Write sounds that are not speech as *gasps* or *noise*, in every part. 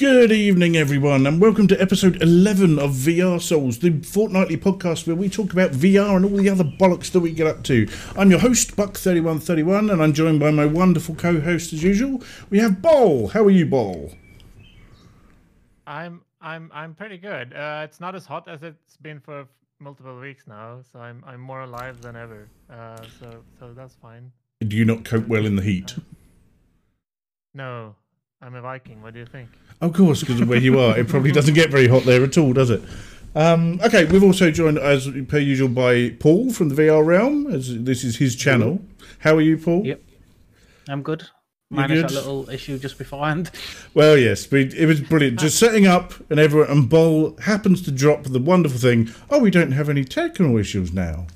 Good evening, everyone, and welcome to episode 11 of VR Souls, the fortnightly podcast where we talk about VR and all the other bollocks that we get up to. I'm your host, Buck3131, and I'm joined by my wonderful co host as usual. We have Bol. How are you, Bol? I'm I'm I'm pretty good. Uh, it's not as hot as it's been for multiple weeks now, so I'm I'm more alive than ever. Uh, so so that's fine. Do you not cope well in the heat? No, I'm a Viking. What do you think? Of course, because of where you are. It probably doesn't get very hot there at all, does it? Um, okay, we've also joined, as per usual, by Paul from the VR Realm, as this is his channel. How are you, Paul? Yep. I'm good. You Minus good? that little issue just beforehand. *laughs* Well, yes, we, it was brilliant. Just setting up, and everyone, and Bol happens to drop the wonderful thing. Oh, we don't have any technical issues now.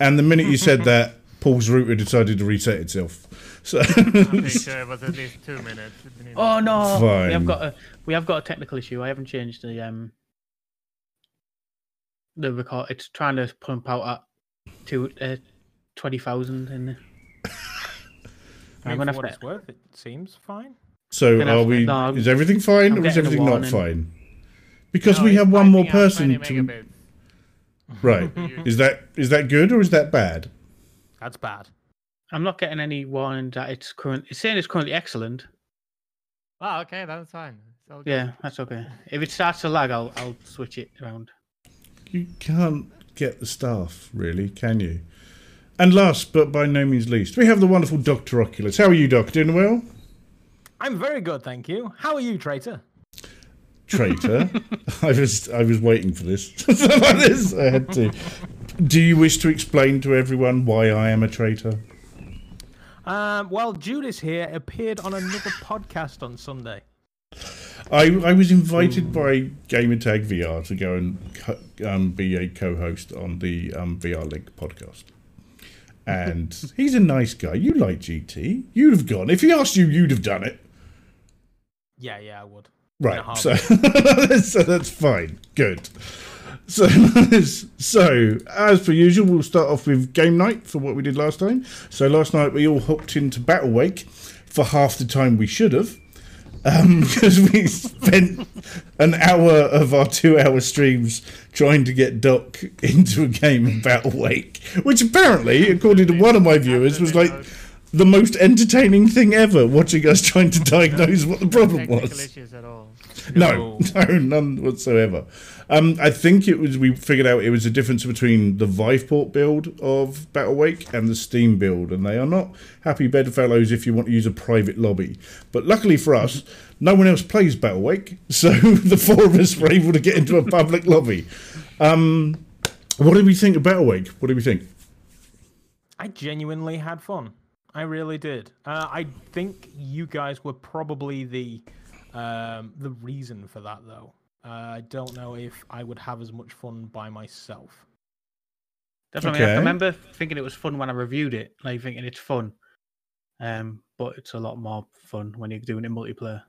And the minute you said *laughs* that, Paul's router decided to reset itself. So, *laughs* *laughs* sure it was at least two minutes. It didn't even- Oh no, Fine. we have got a we have got a technical issue. I haven't changed the um the record. It's trying to pump out at two uh, twenty thousand in. the- *laughs* I I'm gonna for what have it's to. worth, it seems fine. so are we? no, is everything fine, I'm or is everything not fine? Because No, we have one more person to. Right. Is that is that good or is that bad? That's bad. I'm not getting any warning that it's current. It's saying it's currently excellent. Oh, okay, that's fine. It's all good. Yeah, that's okay. If it starts to lag, I'll I'll switch it around. You can't get the staff, really, can you? And last but by no means least, we have the wonderful Doctor Oculus. How are you, Doc? Doing well? I'm very good, thank you. How are you, traitor? Traitor. *laughs* *laughs* I was I was waiting for this. This, *laughs* I had to. Do you wish to explain to everyone why I am a traitor? Um, well, Judas here appeared on another *laughs* podcast on Sunday. I, I was invited by Gamertag VR to go and co- um, be a co-host on the um, VR Link podcast. And *laughs* he's a nice guy. You like GT. You'd have gone. If he asked you, you'd have done it. Yeah, yeah, I would. Right. So, *laughs* so that's fine. Good. So, *laughs* so as per usual, we'll start off with game night for what we did last time. So last night we all hooked into Battle Wake for half the time we should have, um, *laughs* because we spent an hour of our two-hour streams trying to get Doc *laughs* into a game of Battle Wake, which apparently, according to one of my viewers, was like the most entertaining thing ever. Watching us trying to diagnose what the problem was. issues at all. No, no, none whatsoever. Um, I think it was we figured out it was a difference between the Viveport build of Battle Wake and the Steam build, and they are not happy bedfellows if you want to use a private lobby. But luckily for us, no one else plays Battle Wake, *laughs* so the four of us were able to get into a public lobby. Um, what did we think of Battle Wake? What did we think? I genuinely had fun. I really did. Uh, I think you guys were probably the um, the reason for that, though. Uh, I don't know if I would have as much fun by myself. That's what I mean. I remember thinking it was fun when I reviewed it, like thinking it's fun. Um, but it's a lot more fun when you're doing it multiplayer.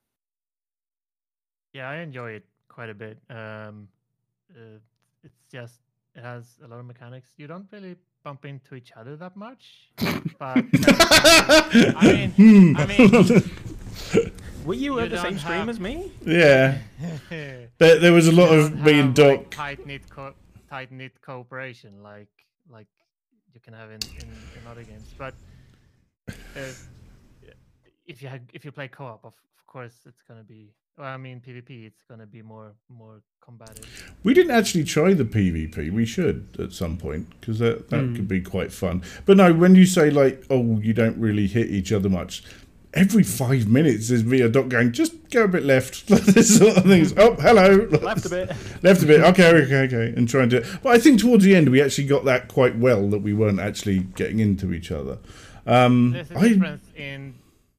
Yeah, I enjoy it quite a bit. Um, uh, it's just it has a lot of mechanics. You don't really bump into each other that much, but *laughs* I mean, I mean, *laughs* *laughs* Were you, You at the don't same stream have- as me? yeah, *laughs* there, there was a lot of me and Doc. tight knit co- tight knit cooperation like like you can have in, in, in other games. But uh, if you had, if you play co-op, of, of course it's gonna be. Well, I mean PvP, it's gonna be more more combative. We didn't actually try the PvP. We should at some point because that, that could be quite fun. But no, when you say like, oh, you don't really hit each other much, every five minutes there's me a doc going, just go a bit left. *laughs* this sort of things. Oh, hello. Left a bit. *laughs* left a bit. Okay, okay, okay. And trying to. But I think towards the end we actually got that quite well that we weren't actually getting into each other. Um, There's a I, difference in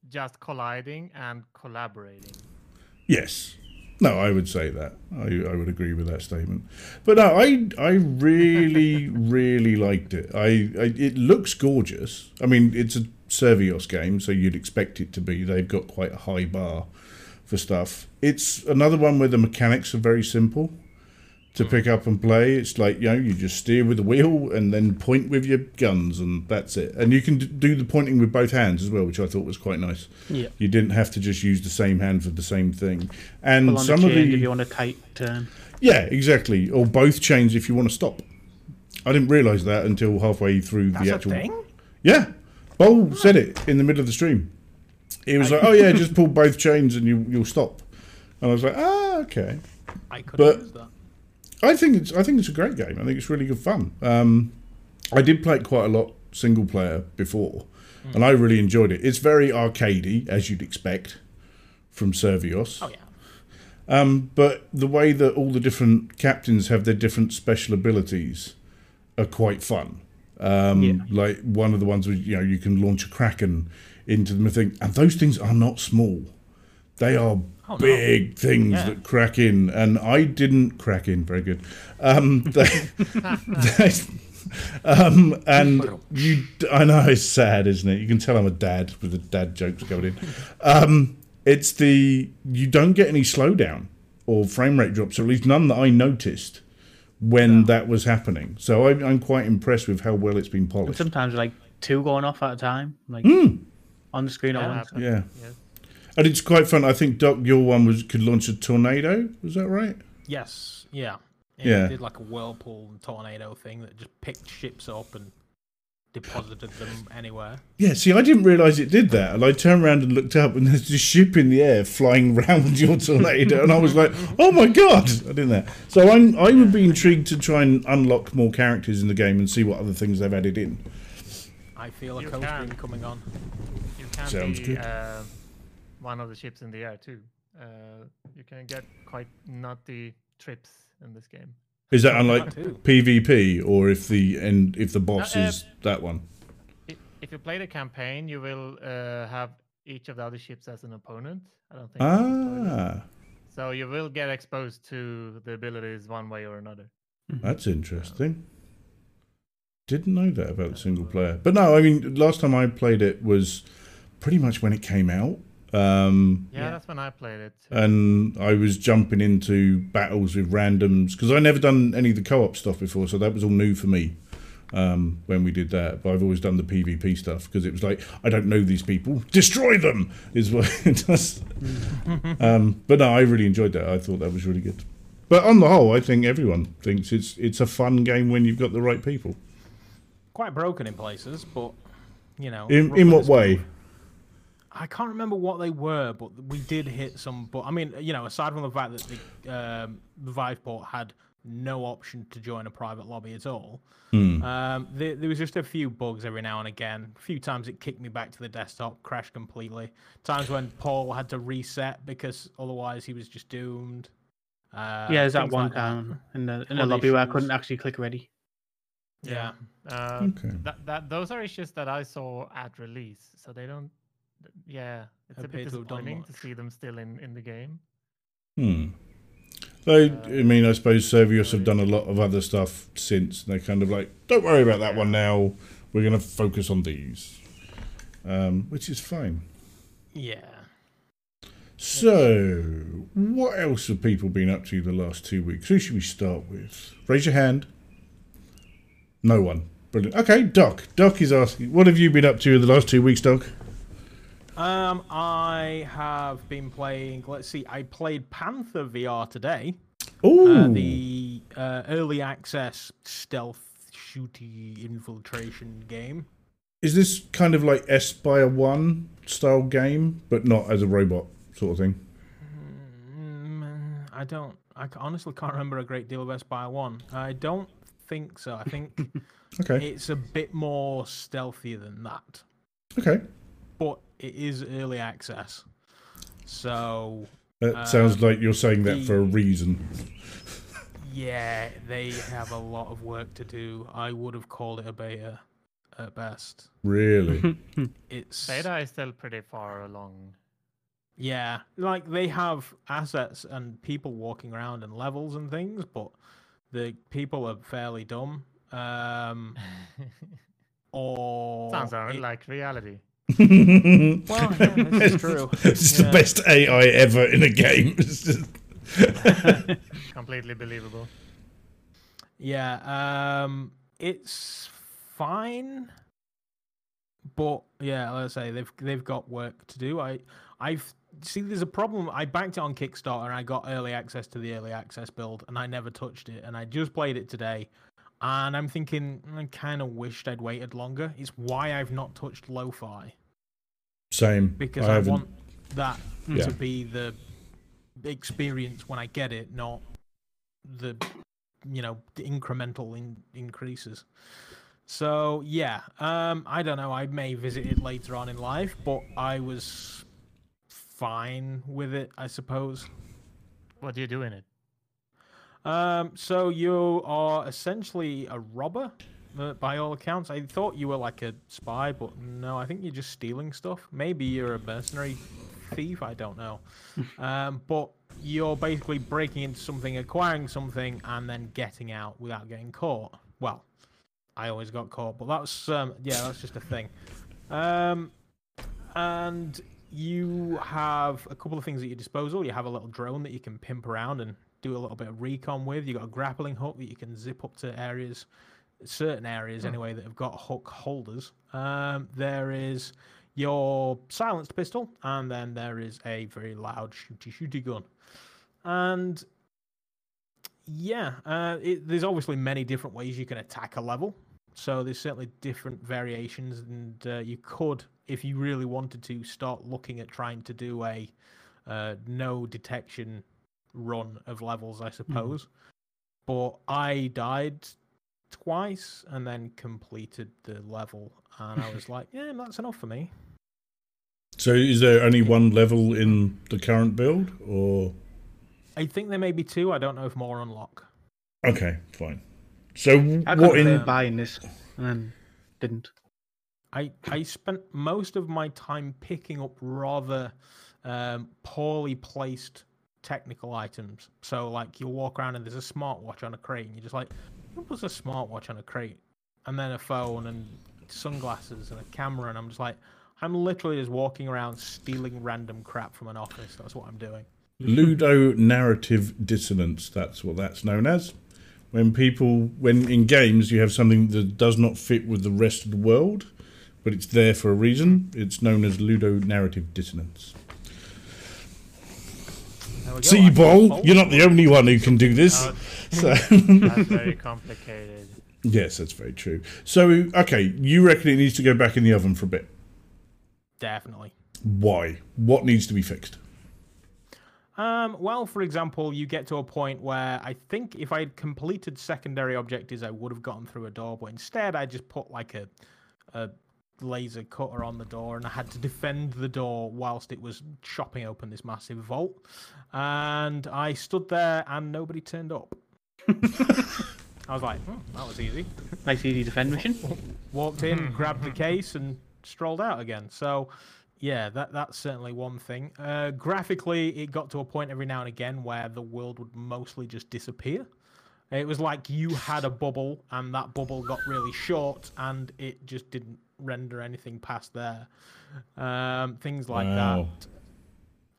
just colliding and collaborating. Yes. No, I would say that. I, I would agree with that statement. But no, I I really *laughs* really liked it. I, I it looks gorgeous. I mean, it's a Survios game, so you'd expect it to be. They've got quite a high bar for stuff. It's another one where the mechanics are very simple. to pick up and play. It's like you know, you just steer with the wheel and then point with your guns, and that's it. And you can do the pointing with both hands as well, which I thought was quite nice. Yeah. You didn't have to just use the same hand for the same thing. And on some the of the if you want a tight turn. yeah, exactly, or both chains if you want to stop. I didn't realise that until halfway through That's the a actual. thing. Yeah, Bol said it in the middle of the stream. He was like, "Oh yeah, just pull both chains and you you'll stop." And I was like, "Ah, okay." I could But- use that. I think it's I think it's a great game. I think it's really good fun. Um, I did play it quite a lot single player before, and I really enjoyed it. It's very arcadey, as you'd expect from Survios. Oh yeah. Um, but the way that all the different captains have their different special abilities are quite fun. Um, Yeah. Like one of the ones where you know you can launch a kraken into the thing, and those things are not small. They are Oh, no. big things Yeah. that crack in, and I didn't crack in very good. Um, *laughs* they, they, um, and you, I know it's sad, isn't it? You can tell I'm a dad with the dad jokes going in. Um, it's the you don't get any slowdown or frame rate drops, or at least none that I noticed when that was happening. So I, I'm quite impressed with how well it's been And polished. sometimes like two going off at a time, like Hmm. on the screen at Yeah, once. happen. Yeah, and it's quite fun. I think Doc, your one was could launch a tornado. Was that right? Yes. Yeah. It Yeah. did like a whirlpool and tornado thing that just picked ships up and deposited them anywhere. Yeah, see, I didn't realise it did that, and I turned around and looked up, and *laughs* there's this ship in the air flying *laughs* round your tornado, and I was like, "Oh my god!" I didn't that. So I'm, I would be intrigued to try and unlock more characters in the game and see what other things they've added in. I feel a You co-stream can. coming on. You can Sounds be good. Uh, one of the ships in the air too. Uh, you can get quite nutty trips in this game. Is that unlike. PvP, or if the and if the boss uh, is that one? If, if you play the campaign, you will uh, have each of the other ships as an opponent. I don't think. that's in story. Ah, So you will get exposed to the abilities one way or another. that's interesting. Didn't know that about the single player, but no, I mean, last time I played it was pretty much when it came out. Um, Yeah, Yeah. that's when I played it. too. and I was jumping into battles with randoms because I never done any of the co-op stuff before, so that was all new for me um, when we did that. But I've always done the PvP stuff because it was like I don't know these people, destroy them *laughs* is what it does. *laughs* um, but no, I really enjoyed that. I thought that was really good. But on the whole, I think everyone thinks it's it's a fun game when you've got the right people. Quite broken in places, but you know. In in what this way? I can't remember what they were, but we did hit some. But I mean, you know, aside from the fact that the um, the Viveport had no option to join a private lobby at all, Hmm. um, there, there was just a few bugs every now and again. A few times it kicked me back to the desktop, crashed completely. Times when Paul had to reset because otherwise he was just doomed. Uh, yeah, there's that one like down in the in the lobby where I couldn't actually click ready. Yeah. Uh, Okay. that, that those are issues that I saw at release, so they don't. Th- Yeah, it's a Appear bit to have done disappointing to see them still in, in the game. Hmm. They, I mean, I suppose Survios have done a lot of other stuff since. They're kind of like, don't worry about that one now. We're going to focus on these, um, which is fine. Yeah. So, what else have people been up to the last two weeks? Who should we start with? Raise your hand. No one. Brilliant. Okay, Doc. Doc is asking, what have you been up to in the last two weeks, Doc? Um, I have been playing. Let's see. I played Panther VR today. Oh, Uh, the uh, early access stealth shooty infiltration game. is this kind of like Espire One style game, but not as a robot sort of thing? Mm, I don't. I honestly can't remember a great deal of Espire One. I don't think so. I think *laughs* Okay. it's a bit more stealthy than that, Okay. but it is early access. So That sounds Um, like you're saying that for a reason. yeah, they have a lot of work to do. I would have called it a beta at best. Really? *laughs* It's Beta is still pretty far along. Yeah, like they have assets and people walking around and levels and things, but the people are fairly dumb. Um, *laughs* or Sounds it- like reality. Well, yeah, *laughs* this is true. It's the best AI ever in a game. *laughs* It's just- *laughs* Completely believable. Yeah, um, it's fine, but yeah, let's say they've they've got work to do. I I've see there's a problem. I backed it on Kickstarter and I got early access to the early access build, and I never touched it. And I just played it today, and I'm thinking I kind of wished I'd waited longer. It's why I've not touched lo-fi Same. because I I, want that Yeah. to be the experience when I get it, not the you know the incremental in- increases. So yeah, um, I don't know. I may visit it later on in life, but I was fine with it, I suppose. What do you do in it? Um, so you are essentially a robber, by all accounts. I thought you were like a spy, but no, I think you're just stealing stuff. Maybe you're a mercenary thief. I don't know. *laughs* um, but you're basically breaking into something, acquiring something, and then getting out without getting caught. Well, I always got caught, but that's um, yeah, that's just a thing. Um, and you have a couple of things at your disposal. You have a little drone that you can pimp around and do a little bit of recon with. You've got a grappling hook that you can zip up to areas, certain areas anyway, that have got hook holders. Um, there is your silenced pistol, and then there is a very loud shooty shooty gun. And yeah, uh, it, there's obviously many different ways you can attack a level. So there's certainly different variations, and uh, you could, if you really wanted to, start looking at trying to do a uh, no detection run of levels, I suppose. But I died twice and then completed the level, and I was *laughs* like, yeah, that's enough for me. So is there only one level in the current build, or I think there may be two. I don't know if more unlock. okay, fine. So I what considered in? buying this and then didn't. I I spent most of my time picking up rather um, poorly placed technical items. So like you'll walk around and there's a smartwatch on a crate, and you're just like, what was a smartwatch on a crate? And then a phone and sunglasses and a camera, and I'm just like, I'm literally just walking around stealing random crap from an office. That's what I'm doing. Ludonarrative dissonance. That's what that's known as. When people, when in games you have something that does not fit with the rest of the world, but it's there for a reason. It's known as Ludonarrative dissonance. There we. See, I Bol, you're not the only one who can do this. Oh, *laughs* So, that's very complicated. yes, that's very true. So, okay, you reckon it needs to go back in the oven for a bit? Definitely. Why? What needs to be fixed? Um, well, for example, you get to a point where I think if I'd completed secondary objectives, I would have gotten through a door, but instead I just put like a, a laser cutter on the door and I had to defend the door whilst it was chopping open this massive vault. And I stood there and nobody turned up. *laughs* I was like, hmm, that was easy. Nice easy defend mission. Walked in, grabbed the case, and strolled out again. So, yeah, that that's certainly one thing. Uh, graphically, it got to a point every now and again where the world would mostly just disappear. It was like you had a bubble, and that bubble got really short, and it just didn't render anything past there. Um, things like Wow. that.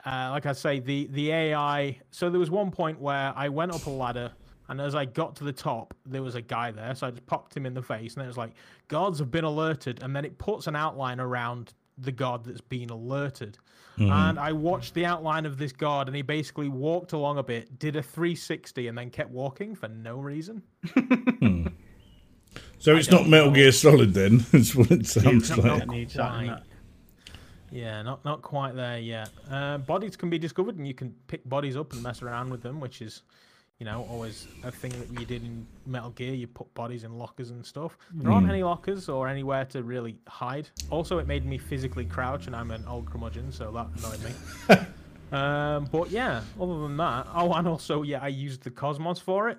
Uh, like I say, the the AI. So there was one point where I went up a ladder, and as I got to the top, there was a guy there. So I just popped him in the face, and it was like, "Guards have been alerted," and then it puts an outline around the guard that's been alerted. And I watched the outline of this guard, and he basically walked along a bit, did a 360, and then kept walking for no reason. So it's not Metal know. Gear Solid then. *laughs* That's what it sounds something like. that needs that and quite. that. Yeah, not not quite there yet. Uh, bodies can be discovered, and you can pick bodies up and mess around with them, which is, you know, always a thing that you did in Metal Gear. You put bodies in lockers and stuff. There aren't any lockers or anywhere to really hide. Also, it made me physically crouch, and I'm an old curmudgeon, so that annoyed me. *laughs* um, but yeah, other than that, oh, and also yeah, I used the Cosmos for it.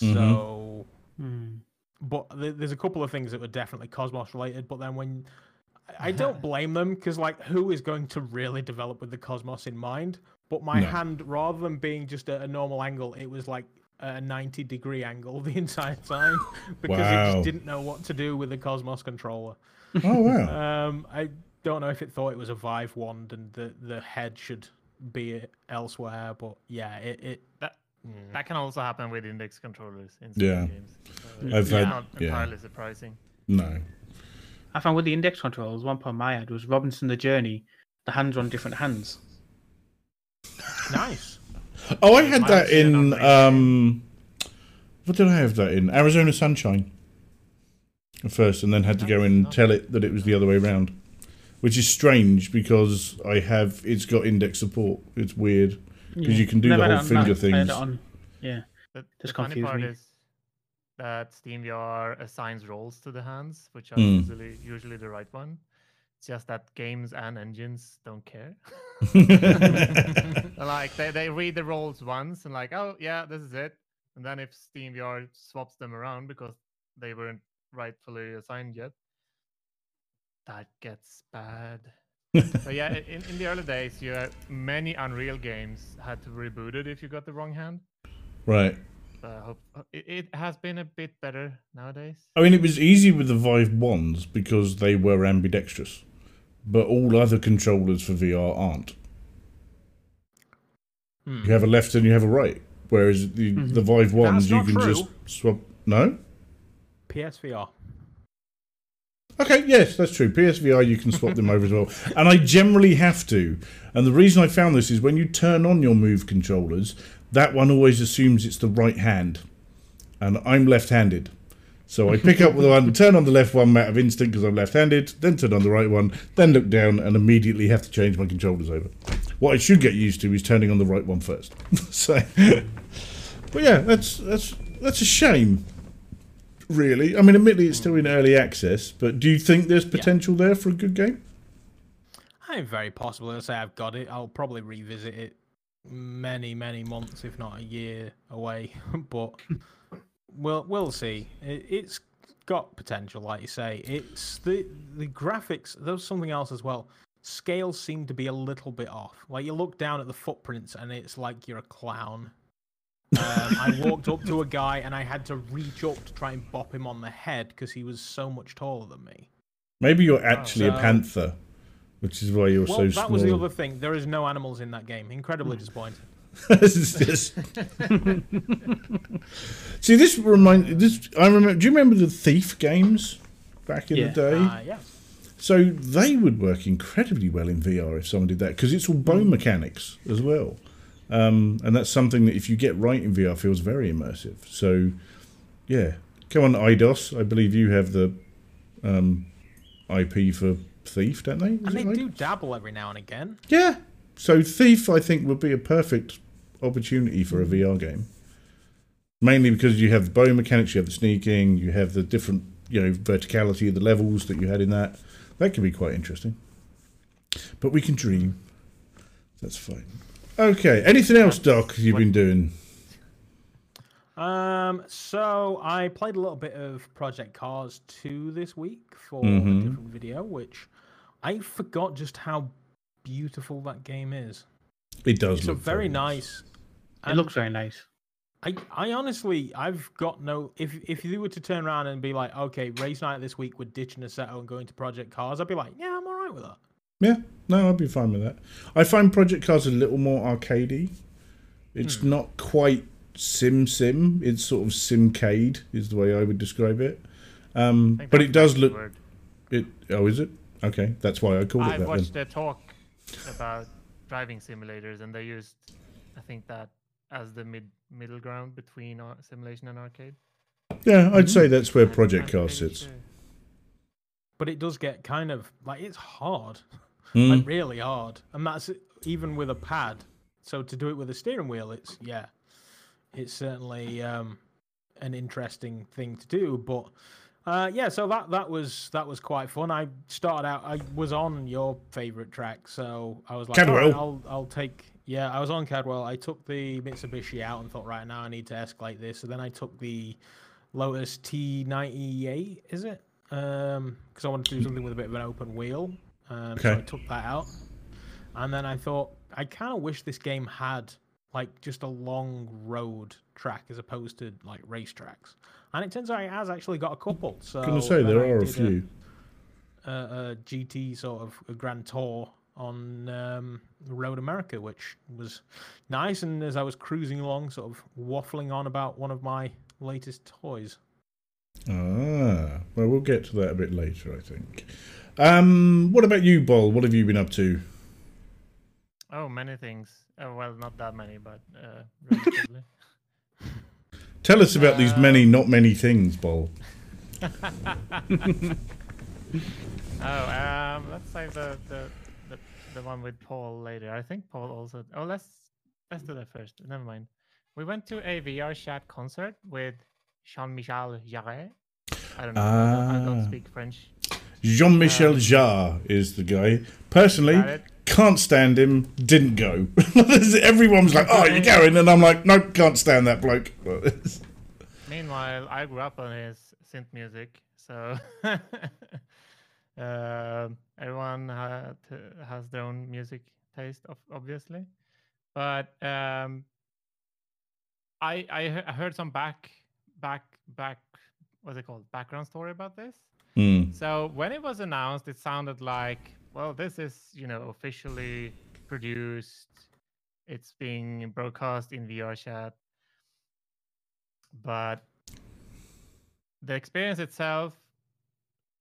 Mhm. So Hmm. But th- there's a couple of things that were definitely cosmos related but then when I- i don't blame them because like who is going to really develop with the cosmos in mind but my No. hand rather than being just a, a normal angle it was like a 90 degree angle *laughs* the entire time *laughs* because it just didn't know what to do with the cosmos controller *laughs* Oh wow. um i don't know if it thought it was a vive wand and the the head should be elsewhere but yeah it, it That Mm. That can also happen with index controllers in some Yeah. games. So I've it's had- not yeah. entirely surprising. No. I found with the index controllers, one problem I had was Robinson the Journey. The hands were on different hands. Nice. Oh, I had that in in. Um, what did I have that in? Arizona Sunshine. At first, and then had to go and tell it that it was the other way around, which is strange because I have. It's got index support. It's weird because you can do Never the whole finger Mac, things. on- yeah. The, Just the funny part me. is that SteamVR assigns roles to the hands, which are Hmm. usually usually the right one. It's just that games and engines don't care. *laughs* like they, they read the roles once and like, oh yeah, this is it. And then if SteamVR swaps them around because they weren't rightfully assigned yet, that gets bad. *laughs* so yeah, in, in the early days, you had many Unreal games had to reboot it if you got the wrong hand. right. So I hope uh, it, it has been a bit better nowadays. I mean, it was easy with the Vive ones because they were ambidextrous, but all other controllers for VR aren't. Hmm. You have a left and you have a right, whereas the Mhm. the Vive ones That's you can true. just swap. No. PSVR. Okay, yes, that's true. PSVR, you can swap them over as well. And I generally have to. And the reason I found this is when you turn on your Move controllers, that one always assumes it's the right hand. And I'm left handed. So I pick up the one, *laughs* turn on the left one out of instinct because I'm left handed, then turn on the right one, then look down and immediately have to change my controllers over. What I should get used to is turning on the right one first. *laughs* so, but yeah, that's that's that's a shame really. I mean, admittedly, it's still in mm. early access, but do you think there's potential there for a good game? I'm very possible to say I've got it. I'll probably revisit it many, many months, if not a year away. *laughs* but we'll we'll see. It, it's got potential, like you say. It's the the graphics. There's something else as well. Scales seem to be a little bit off. Like you look down at the footprints, and it's like you're a clown. Um, I walked up to a guy, and I had to reach up to try and bop him on the head because he was so much taller than me. Maybe you're actually a So- panther, which is why you're Well, so that small. was the other thing. There is no animals in that game. Incredibly disappointing. *laughs* This is just- *laughs* See, this remind this. I remember. Do you remember the Thief games back in Yeah. the day? Uh, yeah. So they would work incredibly well in VR if someone did that because it's all bone mechanics as well, um, and that's something that if you get right in VR feels very immersive. So, yeah, come on, Eidos. I believe you have the um, IP for Thief, don't they? Is And they right? do dabble every now and again. Yeah. So Thief, I think, would be a perfect opportunity for a Mm. VR game. Mainly because you have the bow mechanics, you have the sneaking, you have the different, you know, verticality of the levels that you had in that. That could be quite interesting. But we can dream. That's fine. Okay. Anything else, Doc? You've been doing? Um, so I played a little bit of Project Cars 2 this week for Mhm. a different video, which I forgot just how beautiful that game is. It does. It's a look very nice. It looks very nice. I, I honestly, I've got no. If if you were to turn around and be like, okay, race night this week, we're ditching a Assetto and going to Project Cars, I'd be like, yeah, I'm all right with that. Yeah, no, I'd be fine with that. I find Project Cars a little more arcadey. It's Hmm. not quite sim sim. It's sort of simcade is the way I would describe it. Um, but it does look. word. It oh, is it? Okay, that's why I called it I that. watched Then. a talk about driving simulators, and they used, I think that as the mid middle ground between ar- simulation and arcade. Yeah, I'd say that's where Project I'm Cars sits. sure. But it does get kind of like it's hard. *laughs* Mm. like really hard, and that's even with a pad. So to do it with a steering wheel, it's yeah, it's certainly um, an interesting thing to do. But uh, yeah, so that that was that was quite fun. I started out, I was on your favorite track, so I was like, "All right, Cadwell. I'll I'll take yeah, I was on Cadwell. I took the Mitsubishi out and thought, right now I need to escalate this. So then I took the Lotus T98, is it? Um, because I wanted to do something with a bit of an open wheel. Um, so I took that out, and then I thought I kind of wish this game had like just a long road track as opposed to like racetracks. And it turns out it has actually got a couple. So Gonna say there I are a few. a, a GT sort of a Grand Tour on um, Road America, which was nice. And as I was cruising along, sort of waffling on about one of my latest toys. Ah, well, we'll get to that a bit later, I think. Um, what about you, Bol? What have you been up to? Oh, many things. Uh, well, not that many, but uh, relatively. *laughs* Tell us about these Uh, many, not many things, Bol. *laughs* oh, um, let's save the, the the the one with Paul later. I think Paul also. Oh, let's let's do that first. Never mind. We went to a VR chat concert with Jean-Michel Jarre. I don't know. I, don't, I don't Ah. speak French. Jean-Michel Um, Jarre is the guy. Personally, can't stand him. Didn't go. *laughs* Everyone's like, "Oh, you're going," and I'm like, "Nope, can't stand that bloke." *laughs* Meanwhile, I grew up on his synth music, so *laughs* um everyone ha- t- has their own music taste, obviously. But um, I I I heard some back back back what's it called background story about this. Hmm. So when it was announced, it sounded like, well, this is you know officially produced. It's being broadcast in VR chat, but the experience itself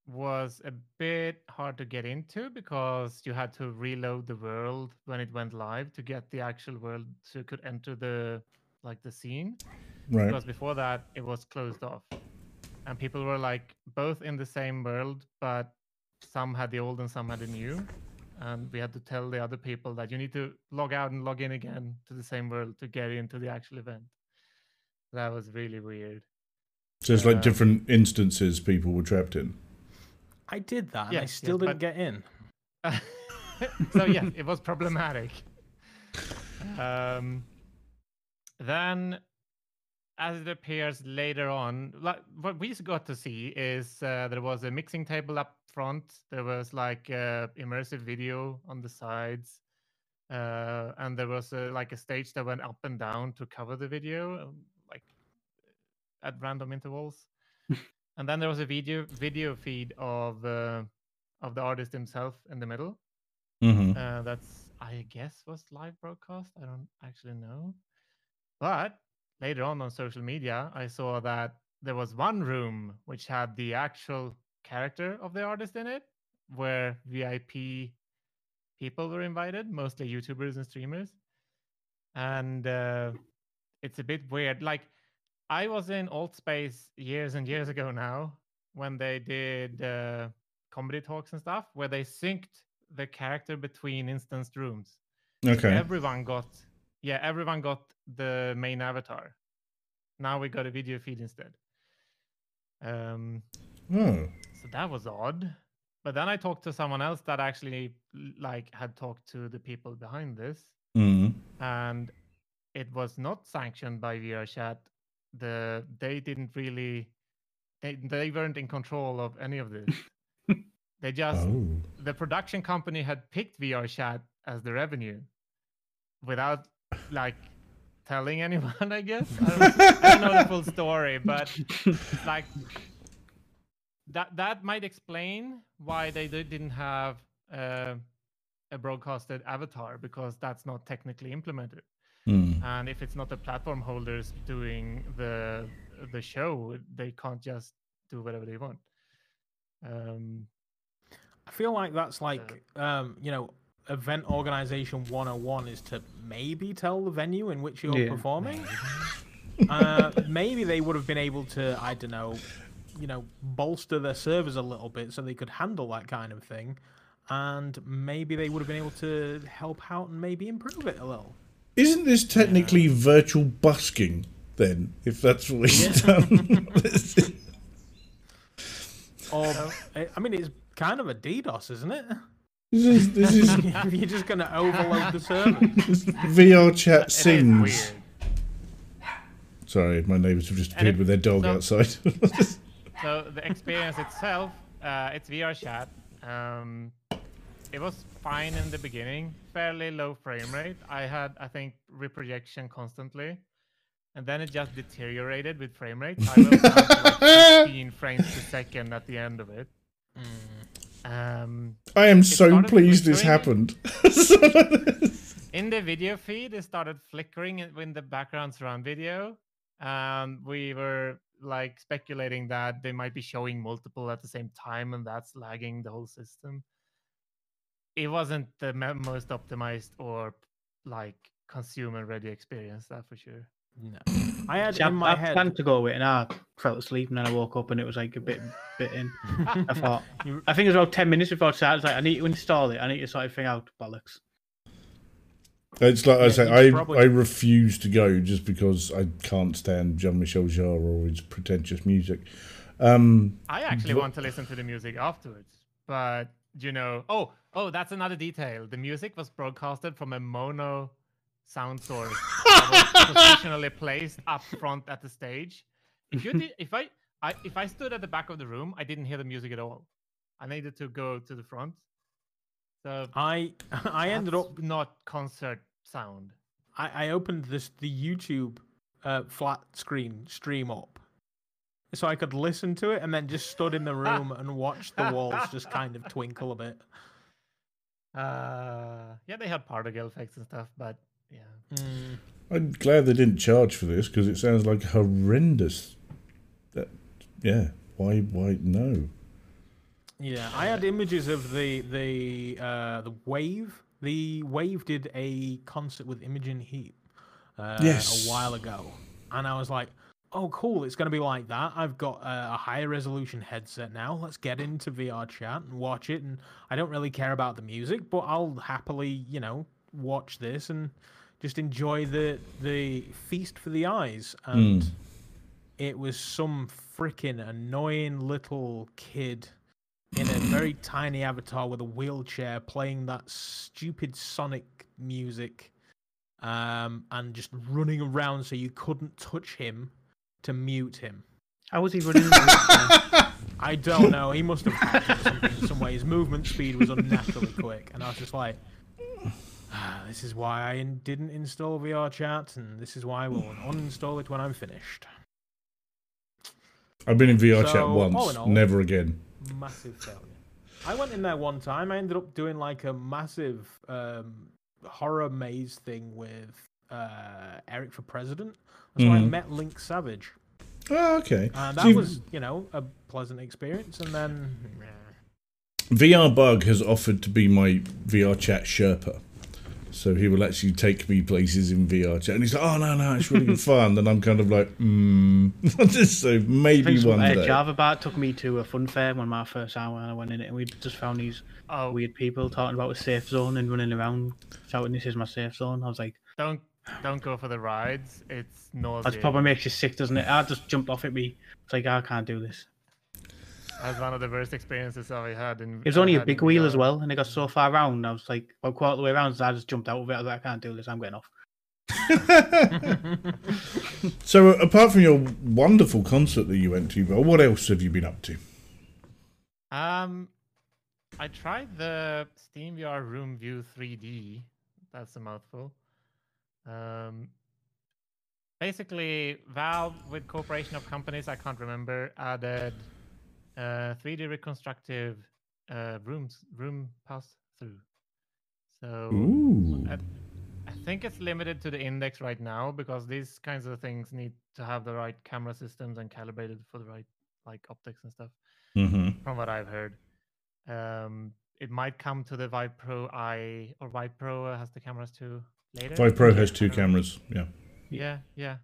was a bit hard to get into because you had to reload the world when it went live to get the actual world so you could enter the like the scene Right. because before that it was closed off and people were like both in the same world but some had the old and some had the new and we had to tell the other people that you need to log out and log in again to the same world to get into the actual event that was really weird So it's like um, different instances people were trapped in. I did that, and I still yes, didn't but- get in. *laughs* so yeah, it was problematic. *laughs* Um, then, as it appears later on, like what we got to see is uh, there was a mixing table up front. There was like uh, immersive video on the sides, uh, and there was uh, like a stage that went up and down to cover the video, like at random intervals. *laughs* and then there was a video video feed of uh, of the artist himself in the middle. Mm-hmm. Uh, that's I guess was live broadcast. I don't actually know, but later on on social media, I saw that there was one room which had the actual character of the artist in it, where VIP people were invited, mostly YouTubers and streamers, and uh, it's a bit weird. Like I was in Alt Space years and years ago now when they did uh, comedy talks and stuff, where they synced the character between instanced rooms. Okay. Everyone got, yeah, everyone got the main avatar. Now we got a video feed instead. Um, Oh. so that was odd. But then I talked to someone else that actually like had talked to the people behind this, Mm. and it was not sanctioned by VRChat. The they didn't really, they they weren't in control of any of this. *laughs* they just Oh. the production company had picked VRChat as the revenue without like telling anyone, *laughs* I guess. I don't, I don't know the full story, but like that that might explain why they didn't have uh, a broadcasted avatar because that's not technically implemented. Mm. And if it's not the platform holders doing the the show, they can't just do whatever they want. Um, I feel like that's like, um, you know, event organization 101 is to maybe tell the venue in which you're Yeah. performing. uh, maybe they would have been able to, I don't know, you know, bolster their servers a little bit so they could handle that kind of thing. And maybe they would have been able to help out and maybe improve it a little. Isn't this technically virtual busking then? If that's what he's done. *laughs* *laughs* Or, I I mean, it's kind of a DDoS, isn't it? This is, this is *laughs* you're just going to overload the server. *laughs* VR chat it is sings. Sorry, my neighbours have just And appeared it- with their dog so- outside. *laughs* So the experience itself, uh, it's VR chat. Um, it was fine in the beginning, fairly low frame rate. I had, I think, reprojection constantly, and then it just deteriorated with frame rate. I went down to like 15 frames per second at the end of it. Um, I am so pleased this happened. *laughs* in the video feed it started flickering in- when the backgrounds on video and we were like speculating that they might be showing multiple at the same time and that's lagging the whole system. It wasn't the most optimized or like consumer ready experience that for sure No. I had See, I, in my I head. planned to go with it and I fell asleep and then I woke up and it was like a bit bit in. I *laughs* thought I think it was about ten minutes before I started. I was like, I need to install it. I need to sort everything out. Bollocks. It's like I Yeah, say, I, probably- I refuse to go just because I can't stand Jean Michel Jarre or his pretentious music. Um, i actually Wha- want to listen to the music afterwards but you know oh oh that's another detail the music was broadcasted from a mono sound source positionally placed up front at the stage. If you *laughs* did if I, I if i stood at the back of the room i didn't hear the music at all. I needed to go to the front. So I *laughs* I ended up not concert sound. I, I opened this the YouTube uh, flat screen stream up, so I could listen to it, and then just stood in the *laughs* room and watched the walls just kind of twinkle a bit. uh yeah they had particle effects and stuff but yeah Mm, I'm glad they didn't charge for this because it sounds like horrendous. That, yeah, why? Why no? yeah, I had images of the the uh, the wave. The wave did a concert with Imogen Heap uh, Yes. a while ago, and I was like. Oh, cool! It's going to be like that. I've got a, a higher resolution headset now. Let's get into VR chat and watch it. And I don't really care about the music, but I'll happily, you know, watch this and just enjoy the the feast for the eyes. And Mm. it was some freaking annoying little kid in a very *clears throat* tiny avatar with a wheelchair playing that stupid Sonic music um, and just running around so you couldn't touch him to mute him. How was he running? I don't know. He must have hacked it or something in some way. His movement speed was unnaturally quick, and I was just like, "This is why I didn't install VR chat, and this is why I will *sighs* uninstall it when I'm finished." I've been in VR chat So, all once, in all- never again. Massive failure. I went in there one time. I ended up doing like a massive um, horror maze thing with uh, Eric for President. That's why I Mhm. met Link Savage, Oh, okay. and that you've- was, you know, a pleasant experience. And then, VR Bug has offered to be my VR chat Sherpa. So he will actually take me places in VR chat. And he's like, oh, no, no, it's really fun. And I'm kind of like, hmm. *laughs* so I maybe think some, one uh, day. Java Bar took me to a fun fair when my first hour and I went in it and we just found these oh weird people talking about a safe zone and running around shouting, "This is my safe zone." I was like, don't don't go for the rides it's nauseating. "That probably makes you sick, doesn't it?" I just jumped off at me. It's like I can't do this. That's one of the worst experiences I had in. It was only a big wheel as well, and it got so far round. I was like, about quarter of the way around, so I just jumped out of it. I was like, I can't do this. I'm getting off. *laughs* So apart from your wonderful concert that you went to, Bill, what else have you been up to? Um, I tried the Steam VR Room View 3D. That's a mouthful. Um, basically, Valve, with cooperation of companies I can't remember, added uh, 3D reconstructive uh, rooms room pass through. So I, I think it's limited to the index right now because these kinds of things need to have the right camera systems and calibrated for the right like optics and stuff hmm from what I've heard. Um, it might come to the Vive Pro I or Vive Pro has the cameras too later. Vive Pro has two cameras. Yeah. Yeah, yeah.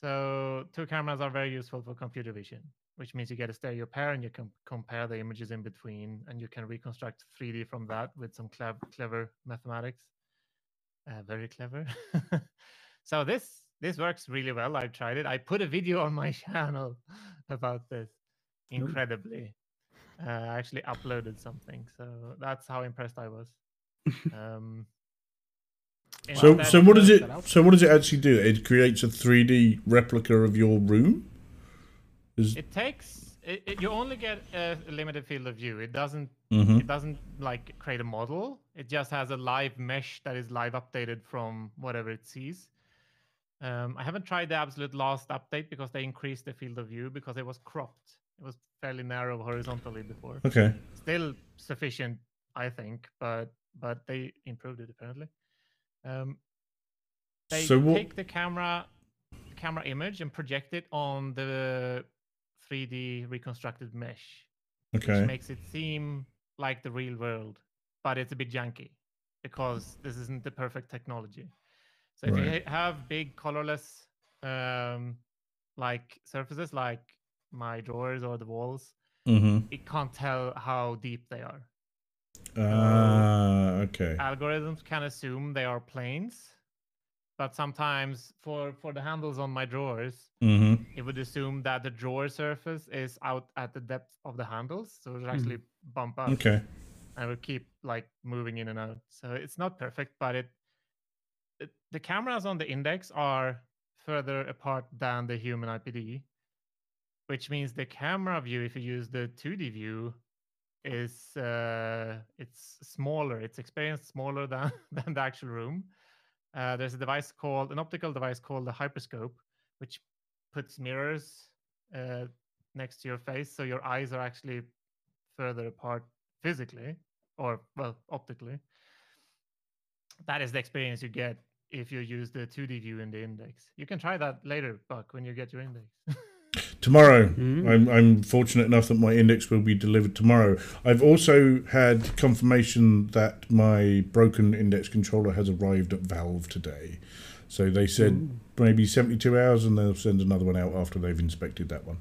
So two cameras are very useful for computer vision, which means you get a stereo pair and you can compare the images in between, and you can reconstruct 3D from that with some clev- clever mathematics. Uh, very clever. *laughs* so this this works really well. I've tried it. I put a video on my *laughs* channel about this. Incredibly, uh, I actually uploaded something, so that's how impressed I was. *laughs* Um, So so what does it so what does it actually do? It creates a 3D replica of your room. Is It takes it, it- you only get a limited field of view. It doesn't Mhm. it doesn't like create a model. It just has a live mesh that is live updated from whatever it sees. Um, I haven't tried the absolute last update because they increased the field of view because it was cropped. It was fairly narrow horizontally before. okay. Still sufficient I think, but but they improved it apparently. Um, they So what- take the camera camera image and project it on the 3D reconstructed mesh, Okay. which makes it seem like the real world, but it's a bit janky because this isn't the perfect technology. So if you Right. ha- have big colorless um, like surfaces like my drawers or the walls, Mm-hmm. it can't tell how deep they are. Ah, okay. Algorithms can assume they are planes, but sometimes for for the handles on my drawers, Mm-hmm. it would assume that the drawer surface is out at the depth of the handles, so it would actually bump up Okay. and will keep like moving in and out. So it's not perfect, but it, it the cameras on the index are further apart than the human IPD, which means the camera view, if you use the 2D view, is uh, it's smaller. It's experienced smaller than *laughs* than the actual room. Uh, there's a device called an optical device called the hyperscope, which puts mirrors uh, next to your face, so your eyes are actually further apart physically or well optically. That is the experience you get if you use the 2d view in the index. You can try that later buck when you get your index *laughs* Tomorrow, Mm. I'm, I'm fortunate enough that my index will be delivered tomorrow. I've also had confirmation that my broken index controller has arrived at Valve today. So they said maybe 72 hours and they'll send another one out after they've inspected that one.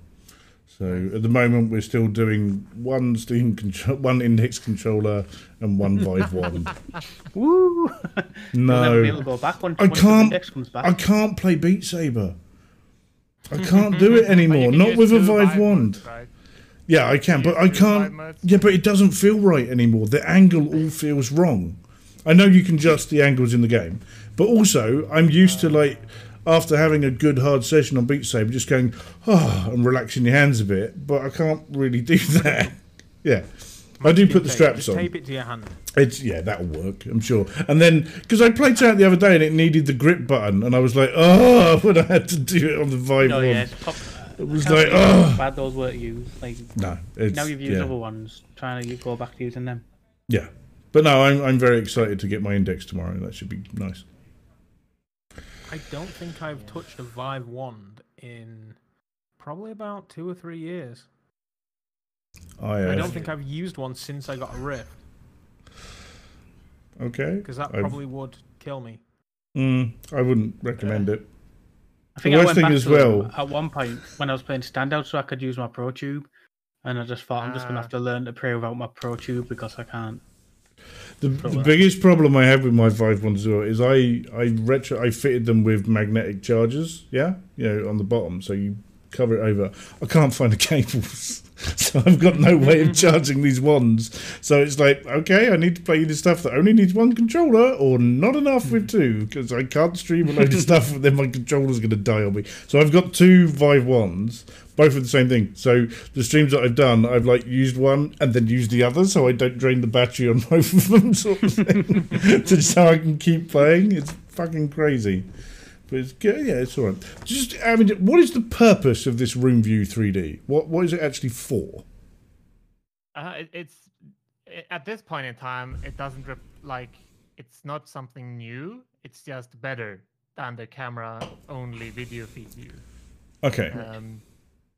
So at the moment, we're still doing one Steam *laughs* control, one index controller, and one Vive wand. *laughs* Woo! You'll never be able No, to go back once, I can't- index comes back. I can't play Beat Saber. I can't do it *laughs* anymore. Not with a Vive wand. right? Yeah, I can, but I can't. Yeah, but it doesn't feel right anymore. The angle all feels wrong. I know you can adjust the angles in the game, but also I'm used to like after having a good hard session on Beat Saber, just going oh and relaxing your hands a bit. But I can't really do *laughs* that. yeah, I do put the straps on. Tape it to your hand. It's yeah, that'll work, I'm sure. And then because I played it out the other day and it needed the grip button, and I was like, oh, *laughs* when I had to do it on the Vive No, one. yeah, it's pop- It was I like, oh. bad those were to use. Like No, it's, now you've used yeah. other ones, trying to go back to using them. Yeah, but no, I'm I'm very excited to get my index tomorrow. That should be nice. I don't think I've touched a Vive wand in probably about two or three years. I, I uh, don't think I've used one since I got a Rift okay. because that I've- probably would kill me. Mm, I wouldn't recommend it. I think The I worst went thing back as well- at one point when I was playing Stand Out, so I could use my Pro Tube, and I just thought I'm just gonna Ah. have to learn to play without my Pro Tube because I can't. The, the biggest problem I have with my Vive ones as well is I I retro I fitted them with magnetic chargers. Yeah, you know, on the bottom, so you cover it over. I can't find the cables, *laughs* so I've got no way of mm-hmm. charging these wands. So it's like, okay, I need to play this stuff that only needs one controller, or not enough with mm. two, because I can't stream a load of *laughs* stuff, and then my controller's going to die on me. So I've got two Vive wands, both of the same thing. So the streams that I've done, I've like used one and then used the other, so I don't drain the battery on *laughs* both of them, sort of thing, so I can keep playing. It's fucking crazy. But it's good. Yeah, it's all right. Just, I mean, what is the purpose of this Room View 3D? What What is it actually for? Uh, it, it's i- at this point in time, it doesn't rep- like it's not something new. It's just better than the camera only video feed view. Okay. Um,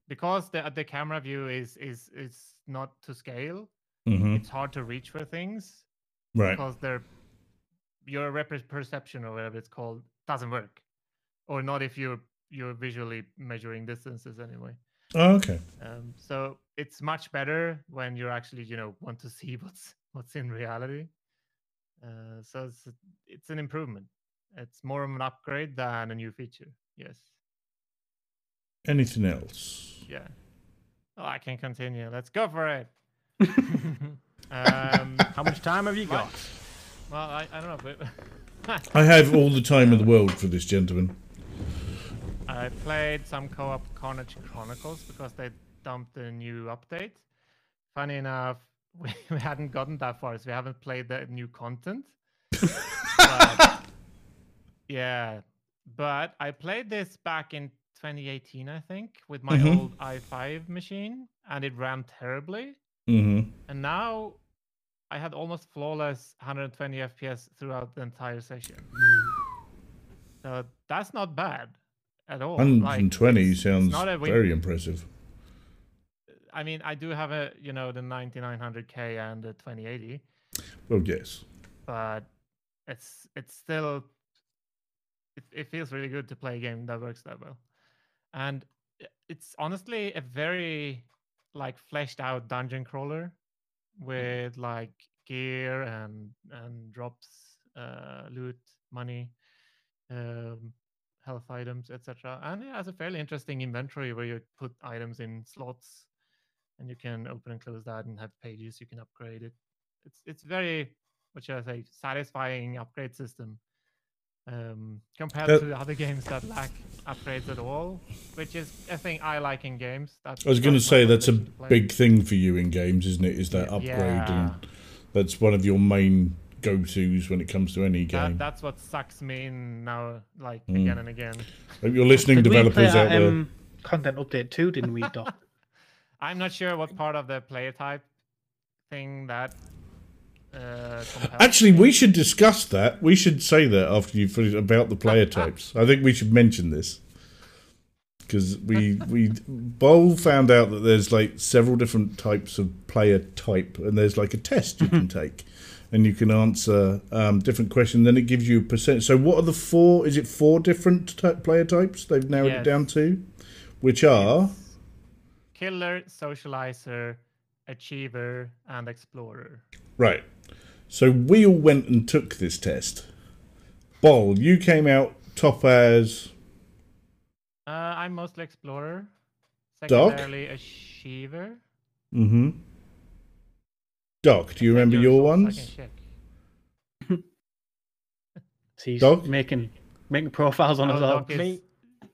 because the the camera view is is is not to scale. hmm It's hard to reach for things Right. because they're your rep- perception or whatever it's called doesn't work, or not if you're you're visually measuring distances anyway. Oh, okay. Um, so it's much better when you're actually, you know, want to see *laughs* what's what's in reality. Uh, so it's it's an improvement. It's more of an upgrade than a new feature. Yes. Anything else? Yeah. Oh, I can continue. Let's go for it. *laughs* um, How much time have you got? well, I, I don't know, but *laughs* I have all the time in the world for this gentleman. I played some co-op Karnage Chronicles because they dumped the new update. Funny enough, we, *laughs* we hadn't gotten that far, so we haven't played the new content. *laughs* But- yeah, but I played this back in 2018, I think, with my Mhm. old i5 machine, and it ran terribly. hmm And now I had almost flawless 120 FPS throughout the entire session. *gasps* So that's not bad at all. 120 it's- it's sounds very impressive. I mean, I do have a you know the 9900K and the 2080, Well, yes. but it's it's still it, it feels really good to play a game that works that well, and it's honestly a very like fleshed out dungeon crawler with like gear and and drops, uh, loot, money, um, health items, etc. And it has a fairly interesting inventory where you put items in slots, and you can open and close that and have pages you can upgrade it. It's it's very what should I say satisfying upgrade system um, compared Uh, to other games that lack upgrades at all, which is a thing I like in games. That's I was going to say that's a motivation to play. big thing for you in games, isn't it? Is that upgrade, Yeah. and that's one of your main go-tos when it comes to any That, game. that's what sucks me in now, like Mm. again and again. Hope you're listening, Did we play developers out that, there. um, content update too, didn't we, Doc? *laughs* I'm not sure what part of the player type thing that. Uh, Actually, we should discuss that. We should say that after you finish about the player *laughs* types. I think we should mention this because we we *laughs* Bol found out that there's like several different types of player type, and there's like a test you can take, and you can answer um, different questions. Then it gives you a percent. So, what are the four? Is it four different player types? They've narrowed it down to, which are killer, socializer, achiever, and explorer. Right. So we all went and took this test. Bol, you came out top as Uh, I'm mostly explorer. Doc? Secondarily, achiever. mm-hmm. Doc, do you Check remember your ones? can check. So he's Doc? making making profiles on Oh, us all. Me,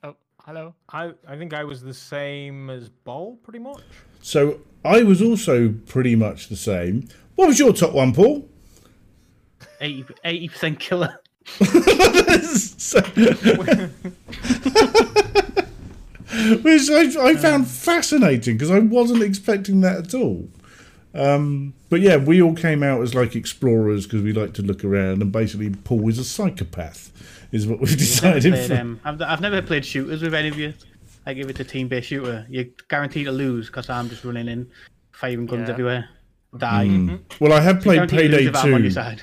Oh, hello. I, I think I was the same as Bol, pretty much. So I was also pretty much the same. What was your top one, Paul? 80 percent killer. *laughs* *laughs* So- *laughs* Which I, I found uh. fascinating because I wasn't expecting that at all. Um, but yeah, we all came out as like explorers because we like to look around, and basically Paul is a psychopath, is what we've *laughs* I've never, decided. played, um, I've, I've never played shooters with any of you. I give it a team based shooter. You're guaranteed to lose because I'm just running in, firing guns Yeah. everywhere. Die. Mm. Well, I have played Guaranteed Payday if on your 2. side.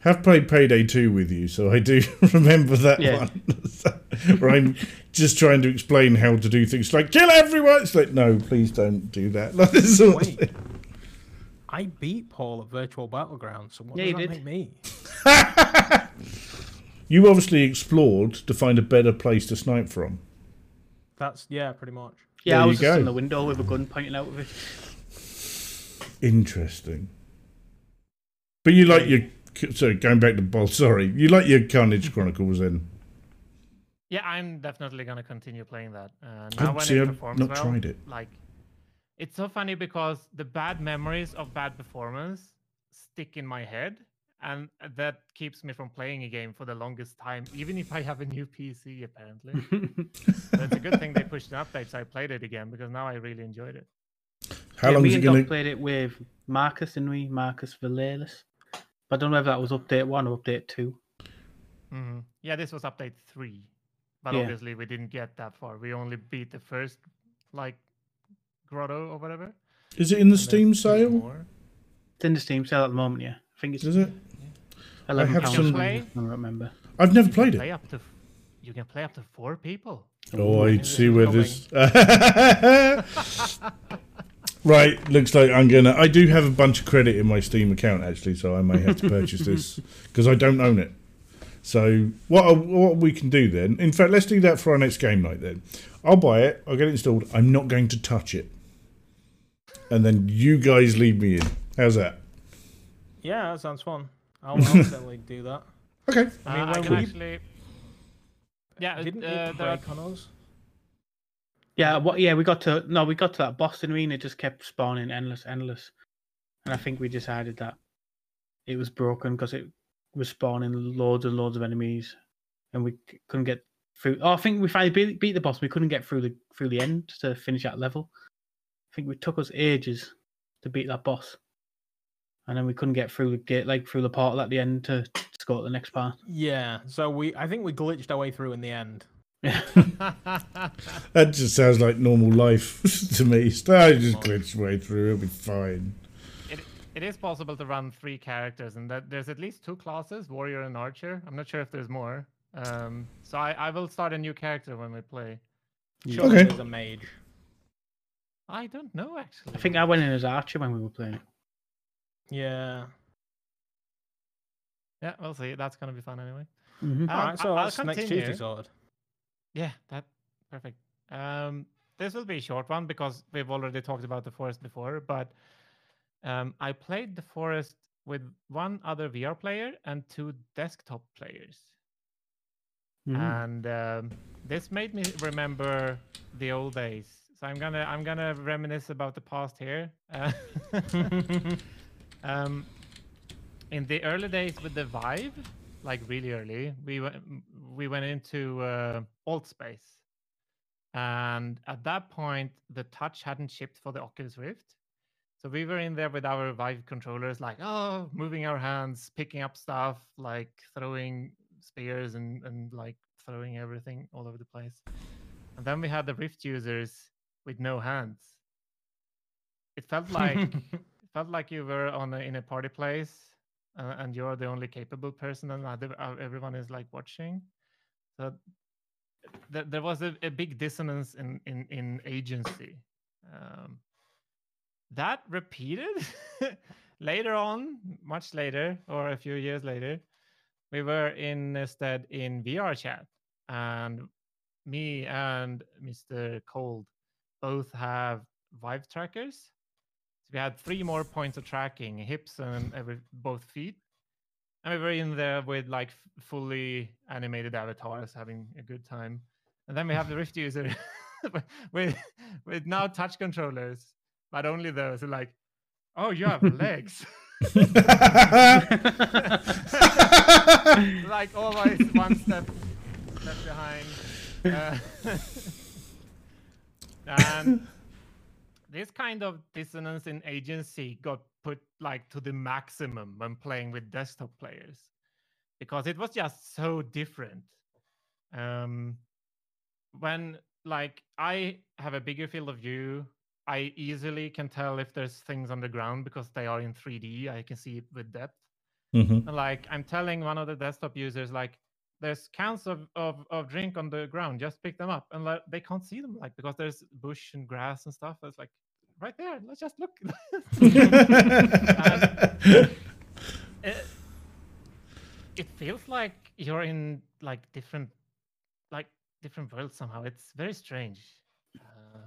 Have played Payday 2 with you, so I do *laughs* remember that Yeah. one. *laughs* Where I'm just trying to explain how to do things like kill everyone. It's like, no, please don't do that. Like, this sort of thing. I beat Paul at Virtual Battlegrounds, so what Yeah, does you that did. make me? *laughs* You obviously explored to find a better place to snipe from. That's yeah, pretty much. Yeah, There I was just go. in the window with a gun pointing out of it. Interesting. But you like your. so going back to Bol, sorry. You like your Karnage Chronicles then? Yeah, I'm definitely gonna continue playing that. Uh, Oh, now when see, it I've not well, tried it. like it's so funny because the bad memories of bad performance stick in my head, and that keeps me from playing a game for the longest time, even if I have a new *laughs* PC. Apparently, *laughs* but it's a good thing they pushed an update so I played it again because now I really enjoyed it. How yeah, long me is it gonna... played it with Marcus, didn't we? Marcus Valeris. But I don't know if that was update one or update two. hmm Yeah, this was update three, but Yeah. obviously we didn't get that far. We only beat the first like grotto or whatever. Is it in the and Steam sale? more. It's in the Steam sale at the moment, yeah. I think it's Is it? eleven have some- I don't remember. I've never played Play it. up to, you can play up to four people. Oh, I Ooh. see where this. *laughs* right, looks like I'm gonna. I do have a bunch of credit in my Steam account actually, so I may have to purchase *laughs* this because I don't own it. So what what we can do then? In fact, let's do that for our next game night. Then I'll buy it. I'll get it installed. I'm not going to touch it, and then you guys leave me in. How's that? Yeah, that sounds fun. I'll, I'll *laughs* certainly do that. Okay. I mean, Uh, I can we- actually. Yeah, Didn't uh, it there are break? Yeah, what? Yeah, we got to no, we got to that boss didn't it just kept spawning endless, endless. And I think we decided that it was broken because it was spawning loads and loads of enemies, and we couldn't get through. Oh, I think we finally beat, beat the boss. We couldn't get through the through the end to finish that level. I think it took us ages to beat that boss. and then we couldn't get through the gate, like through the portal at the end to, score the next part. Yeah, so we I think we glitched our way through in the end. Yeah. *laughs* That just sounds like normal life *laughs* to me. So I just glitch way through. It'll be fine. it, it is possible to run three characters, and that there's at least two classes, warrior and archer. I'm not sure if there's more. Um, so I, I will start a new character when we play. Sure, Okay. there's a mage. I don't know actually. I think I went in as Archer when we were playing it. Yeah. Yeah, we'll see. That's gonna be fun anyway. Mhm. Um, right, so I- I'll that's next continue. Tuesday sorted. Yeah, that perfect. Um, this will be a short one because we've already talked about the forest before. But um, I played the forest with one other VR player and two desktop players, Mhm. and um, this made me remember the old days. So I'm gonna I'm gonna reminisce about the past here. *laughs* Uh, um, in the early days with the Vive, like really early, we went we went into uh, Altspace, and at that point the touch hadn't shipped for the Oculus Rift. So we were in there with our Vive controllers, like oh, moving our hands, picking up stuff, like throwing spears and and like throwing everything all over the place. And then we had the Rift users with no hands. It felt *laughs* like it felt like you were on a, in a party place uh, and you're the only capable person and other, uh, everyone is like watching. So th- there was a, a big dissonance in in, in agency. Um, that repeated *laughs* later on much later or a few years later. We were in instead in VRChat and me and mr cold both have vive trackers so we had three more points of tracking, hips and every both feet. And we were in there with like fully animated avatars having a good time. And then we have the *laughs* Rift user *laughs* with with now touch controllers, but only those who like, oh, you have legs. *laughs* like always one step step behind. Uh, and *laughs* this kind of dissonance in agency got put like to the maximum when playing with desktop players because it was just so different um when like i have a bigger field of view i easily can tell if there's things on the ground because they are in 3d i can see it with depth Mhm. and like i'm telling one of the desktop users like there's cans of, of, of drink on the ground just pick them up and like, they can't see them like because there's bush and grass and stuff it's like right there let's just look *laughs* it, it feels like you're in like different like different worlds somehow it's very strange uh,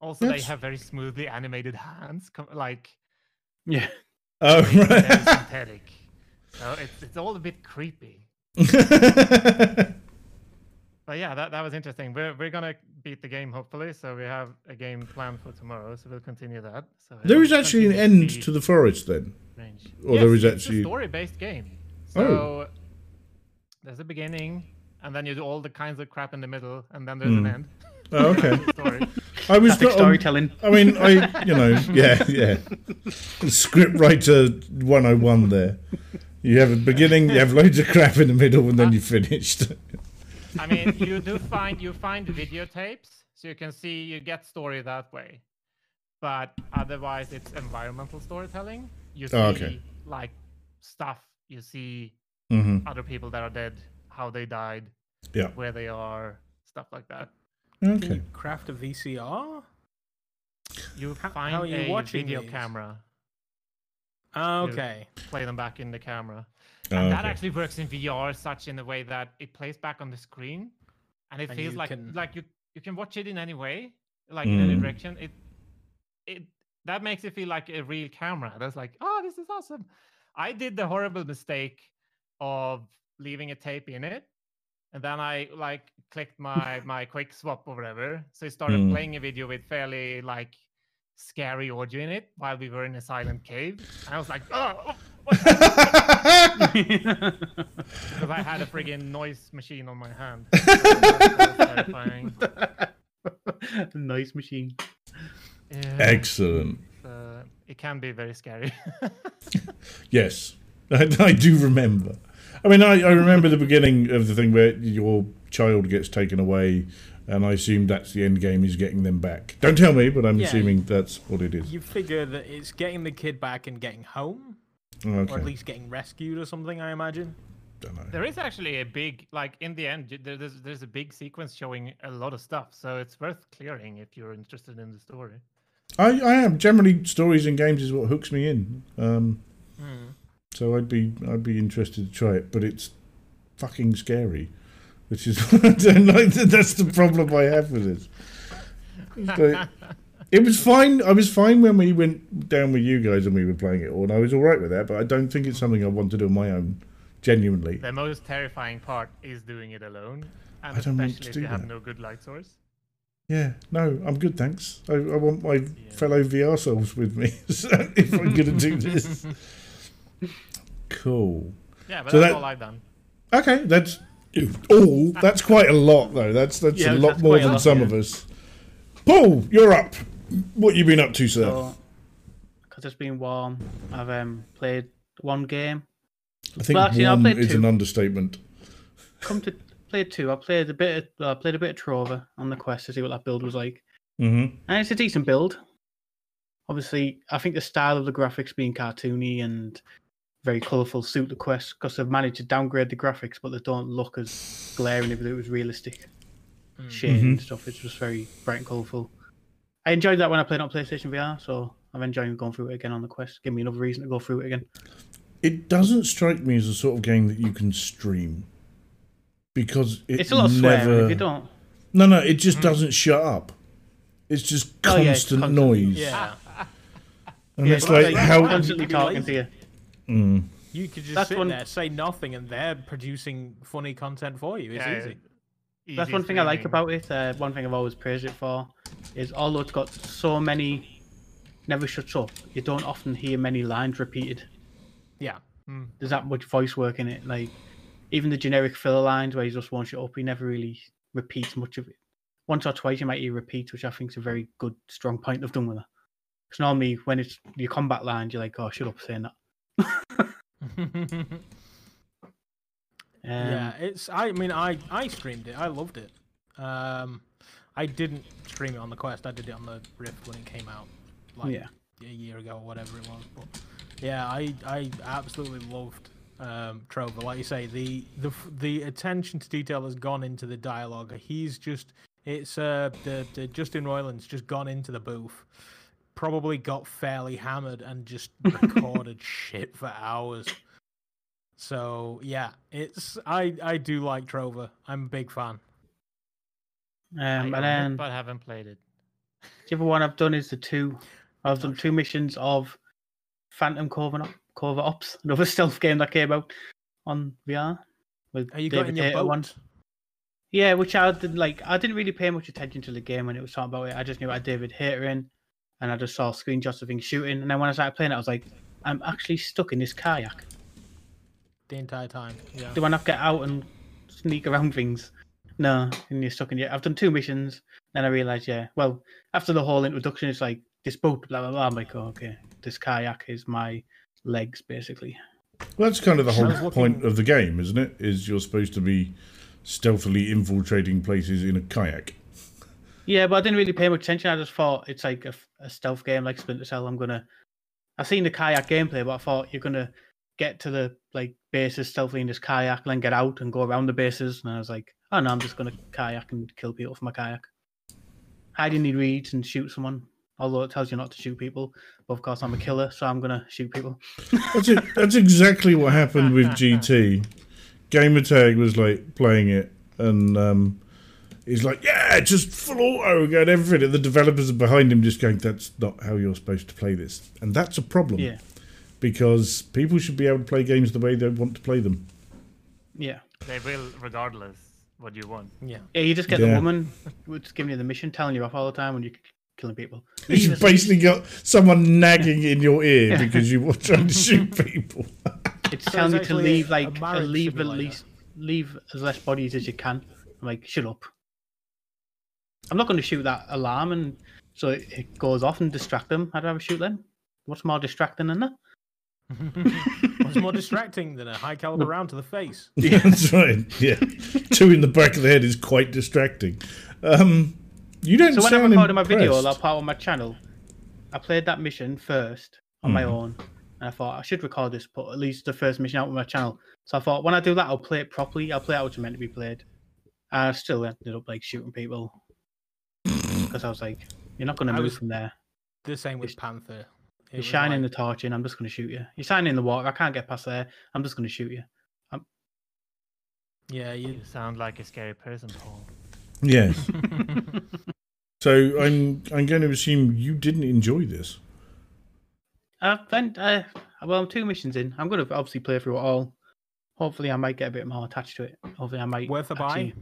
also they have very smoothly animated hands like yeah. *laughs* oh, right. synthetic *laughs* so it's, it's all a bit creepy *laughs* but yeah, that, that was interesting. We're we're gonna beat the game hopefully, so we have a game planned for tomorrow, so we'll continue that. So there actually an end be to the forest then. strange. or there Yes, is it's actually- a story-based game. Oh. There's a beginning, and then you do all the kinds of crap in the middle, and then there's an Hmm. end. Oh, okay. *laughs* Story. I was Classic not storytelling. I mean, I, you know, yeah, yeah. *laughs* Script writer 101 there. You have a beginning, you have loads of crap in the middle, and then you're finished. I mean, you do find you find videotapes, so you can see you get story that way. But otherwise, it's environmental storytelling. You see Oh, okay. like stuff. You see hmm other people that are dead, how they died, Yeah. where they are, stuff like that. Can Okay. you craft a VCR? You How- find how are you a watching video these? camera, Ah, You- Okay. play them back in the camera. Oh, And that okay. actually works in VR such in a way that it plays back on the screen, and it And feels you like can- like you you can watch it in any way, like in any Mm. direction. It it that makes it feel like a real camera. That's like, oh, this is awesome. I did the horrible mistake of leaving a tape in it, and then I like clicked my *laughs* my quick swap or whatever. So it started Mm. playing a video with fairly like scary audio in it while we were in a silent cave. And I was like, oh, what *laughs* because I had a friggin' noise machine on my hand. *laughs* That was terrifying. *laughs* nice machine. Yeah, Excellent. uh, it can be very scary. Yes, I, I do remember. I mean, I, I remember the beginning of the thing where your child gets taken away, and I assume that's the end game is getting them back. Don't tell me, but I'm Yeah, assuming that's what it is. You figure that it's getting the kid back and getting home, or at least getting rescued or something. I imagine. don't know. There is actually a big, like in the end, there- there's there's a big sequence showing a lot of stuff, so it's worth clearing if you're interested in the story. I, I am generally stories in games is what hooks me in. Um, Hmm. so I'd be I'd be interested to try it, but it's fucking scary, which is *laughs* I don't like. That's the problem I have with this. But it was fine. I was fine when we went down with you guys and we were playing it all, and I was all right with that. But I don't think it's something I want to do on my own. Genuinely, The most terrifying part is doing it alone, and I don't want especially to if do you have that. no good light source. yeah. No, I'm good, thanks. I, I want my fellow VR souls with me *laughs* so if I'm going to do this. *laughs* Cool. Yeah, but So that's that- all I've done. Okay, that's all. That's quite a lot, though. That's that's Yeah, a lot that's more than lot, some yeah. of us. Paul, you're up. What you been up to, sir? So, because it's been warm, I've um, played one game. I think well, actually, I warm played is two. an understatement. Come to play two. I played a bit. Of, well, I played a bit of Trover on the quest to see what that build was like, Mm-hmm. and it's a decent build. Obviously, I think the style of the graphics being cartoony and very colourful suit the quest because they've managed to downgrade the graphics, but they don't look as glaring if it was realistic hmm. shading and mm-hmm. stuff. It's just very bright and colourful. I enjoyed that when I played on PlayStation VR, so I'm enjoying going through it again on the quest. Give me another reason to go through it again. It doesn't strike me as a sort of game that you can stream because it It's a lot of never. swearing if you don't. No, no, it just hmm. doesn't shut up. It's just Oh, yeah, it's constant constant. noise, Yeah. and Yeah, it's it's like like how. constantly talking to you. Mm. You could just That's sit one- there, say nothing, and they're producing funny content for you. It's Yeah, easy. That's one thing I like about it. Uh, one thing I've always praised it for is although it's got so many, never shuts up. You don't often hear many lines repeated. Yeah. Hmm. There's that much voice work in it. Like even the generic filler lines where he just won't shut up, he never really repeats much of it. Once or twice you might hear repeats, which I think is a very good, strong point they've done with it. Because normally when it's your combat lines, you're like, oh, shut up saying that. Um, yeah, it's. I mean, I I streamed it. I loved it. Um, I didn't stream it on the Quest. I did it on the Rift when it came out, like Yeah. a year ago or whatever it was. But yeah, I I absolutely loved um, Trover. Like you say, the the the attention to detail has gone into the dialogue. He's just it's uh the, the Justin Roiland's just gone into the booth. Probably got fairly hammered and just *laughs* recorded shit for hours. So yeah, it's I I do like Trover. I'm a big fan. Um, I and own it, then but haven't played it. The other one I've done is the two. I've done two missions of Phantom Covert, Covert Ops, *laughs* another stealth game that came out on VR. With Are you got in your Hayter boat? one. Yeah, which I did like. I didn't really pay much attention to the game when it was talking about it. I just knew I had David Hayter in, and I just saw screenshots of things shooting. And then when I started playing it, I was like, I'm actually stuck in this kayak. the entire time. Yeah. Do I not get out and sneak around things? No, and you're stuck in it. I've done two missions, then I realised, yeah, well, after the whole introduction, it's like this boat, blah blah blah. I'm like, oh, okay, this kayak is my legs, basically. Well, that's kind of the whole was point of the game, isn't it? Is you're supposed to be stealthily infiltrating places in a kayak. Yeah, but I didn't really pay much attention. I just thought it's like a, a stealth game, like Splinter Cell. I'm gonna. I seen the kayak gameplay, but I thought you're gonna get to the like bases stealthily in this kayak, and then get out and go around the bases. And I was like, oh no, I'm just gonna kayak and kill people from my kayak. Hiding the reeds and shoot someone. Although it tells you not to shoot people, but of course I'm a killer, so I'm gonna shoot people. That's it. That's exactly what happened with GT. *laughs* Gamertag was like playing it, and um, he's like, "Yeah, just full auto, going everything." And the developers are behind him, just going, "That's not how you're supposed to play this," and that's a problem. Yeah, because people should be able to play games the way they want to play them. yeah. They will, regardless what you want. Yeah. Yeah, you just get Yeah. the woman who's giving you the mission, telling you off all the time when you're killing people. You've basically got someone nagging in your ear because you were trying to shoot people. *laughs* It's So telling it's you to leave like leave at least leave as less bodies as you can. I'm like, shut up. I'm not going to shoot that alarm and so it, it goes off and distract them. How do I'd rather shoot them. What's more distracting than that? *laughs* What's more distracting than a high caliber round to the face? *laughs* Yeah, that's right. Yeah, two in the back of the head is quite distracting. Um, you don't So when I sound recorded my video, impressed. that part on my channel, I played that mission first on my Mhm. own, and I thought I should record this, put at least the first mission out on my channel. So I thought when I do that, I'll play it properly. I'll play it how it's meant to be played. I still ended up like shooting people because I was like, "You're not going to I move was- from there. The same with Panther. It You're shining like- the torch in. I'm just going to shoot you. You're shining in the water. I can't get past there. I'm just going to shoot you." Yeah, you. You sound like a scary person, Paul. Yes. *laughs* *laughs* So I'm I'm going to assume you didn't enjoy this. Uh, then, uh, well, I'm two missions in. I'm going to obviously play through it all. Hopefully, I might get a bit more attached to it. Hopefully, I might. Worth a buy? actually-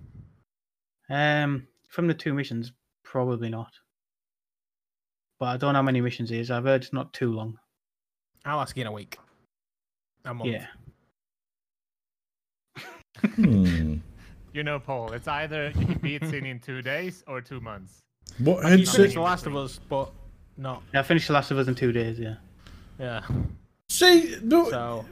Um, from the two missions, probably not. But I don't know how many missions it is. I've heard it's not too long. I'll ask you in a week. A month. Yeah. Hmm. *laughs* You know, Paul, it's either you can beat Sin in two days or two months. What You headset? finished The Last of Us, but not. I finished The Last of Us in two days. Yeah. Yeah. See, no, So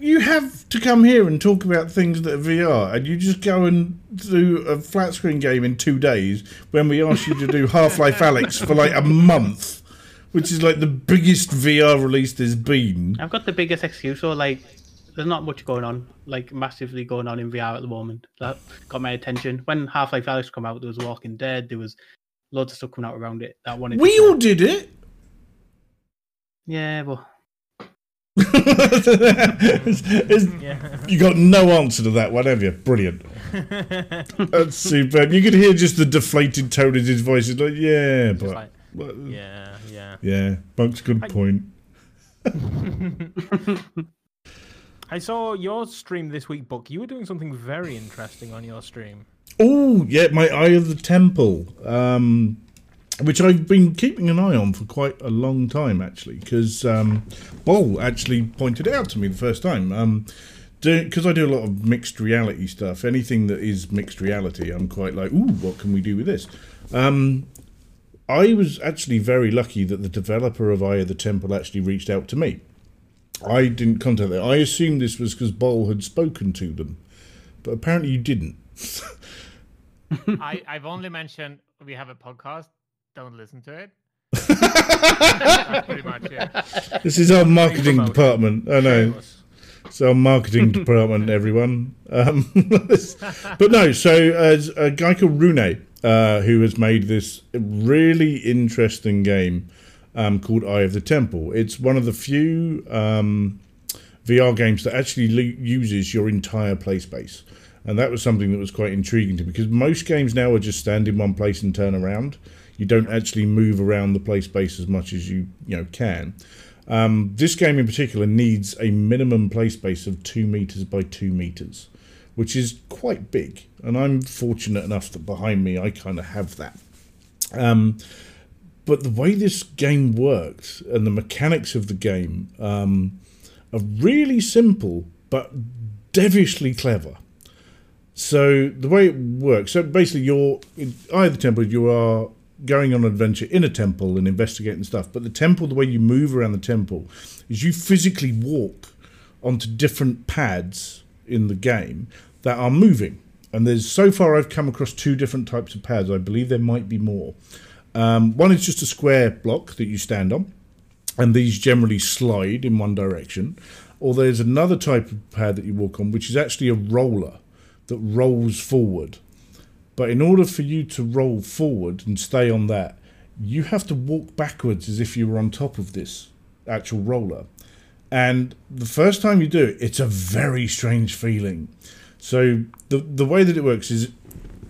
you have to come here and talk about things that are VR, and you just go and do a flat screen game in two days when we asked you to do *laughs* Half Life Alyx for like a month, which is like the biggest VR release there's been. I've got the biggest excuse. So like, there's not much going on, like massively going on in VR at the moment. That got my attention. When Half Life Alyx come out, there was Walking Dead. There was loads of stuff coming out around it. That one. We all did it. Yeah, but It's- it's- yeah. you got no answer to that one, have you? Brilliant. *laughs* That's superb. You could hear just the deflated tone in his voice. It's like, yeah, but like, but- yeah, yeah. yeah, Bunk's good I- point. *laughs* I saw your stream this week, Buck. You were doing something very interesting on your stream. Oh, yeah, my Eye of the Temple, um, which I've been keeping an eye on for quite a long time, actually, because um, Bol actually pointed it out to me the first time. Um, because I do a lot of mixed reality stuff, anything that is mixed reality, I'm quite like, ooh, what can we do with this? Um, I was actually very lucky that the developer of Eye of the Temple actually reached out to me. I didn't contact them. I assumed this was because Bol had spoken to them, but apparently you didn't. *laughs* I, I've only mentioned we have a podcast. Don't listen to it. *laughs* Pretty much it. This is our marketing department. I know. It's our marketing *laughs* department, everyone. Um, *laughs* but no, so as a guy called Rune, uh, who has made this really interesting game um, called Eye of the Temple. It's one of the few um, VR games that actually le- uses your entire play space. And that was something that was quite intriguing to me because most games now are just stand in one place and turn around. You don't actually move around the play space as much as you you know can. Um, this game in particular needs a minimum play space of two meters by two meters, which is quite big. And I'm fortunate enough that behind me I kind of have that. Um, but the way this game worked and the mechanics of the game um, are really simple but devilishly clever. So the way it works, so basically, you're in Temple. You are going on an adventure in a temple and investigating stuff. But the temple, the way you move around the temple, is you physically walk onto different pads in the game that are moving. And there's so far I've come across two different types of pads. I believe there might be more. Um, one is just a square block that you stand on, and these generally slide in one direction. Or there's another type of pad that you walk on, which is actually a roller that rolls forward. But in order for you to roll forward and stay on that, you have to walk backwards as if you were on top of this actual roller. And the first time you do it, it's a very strange feeling. So the the way that it works is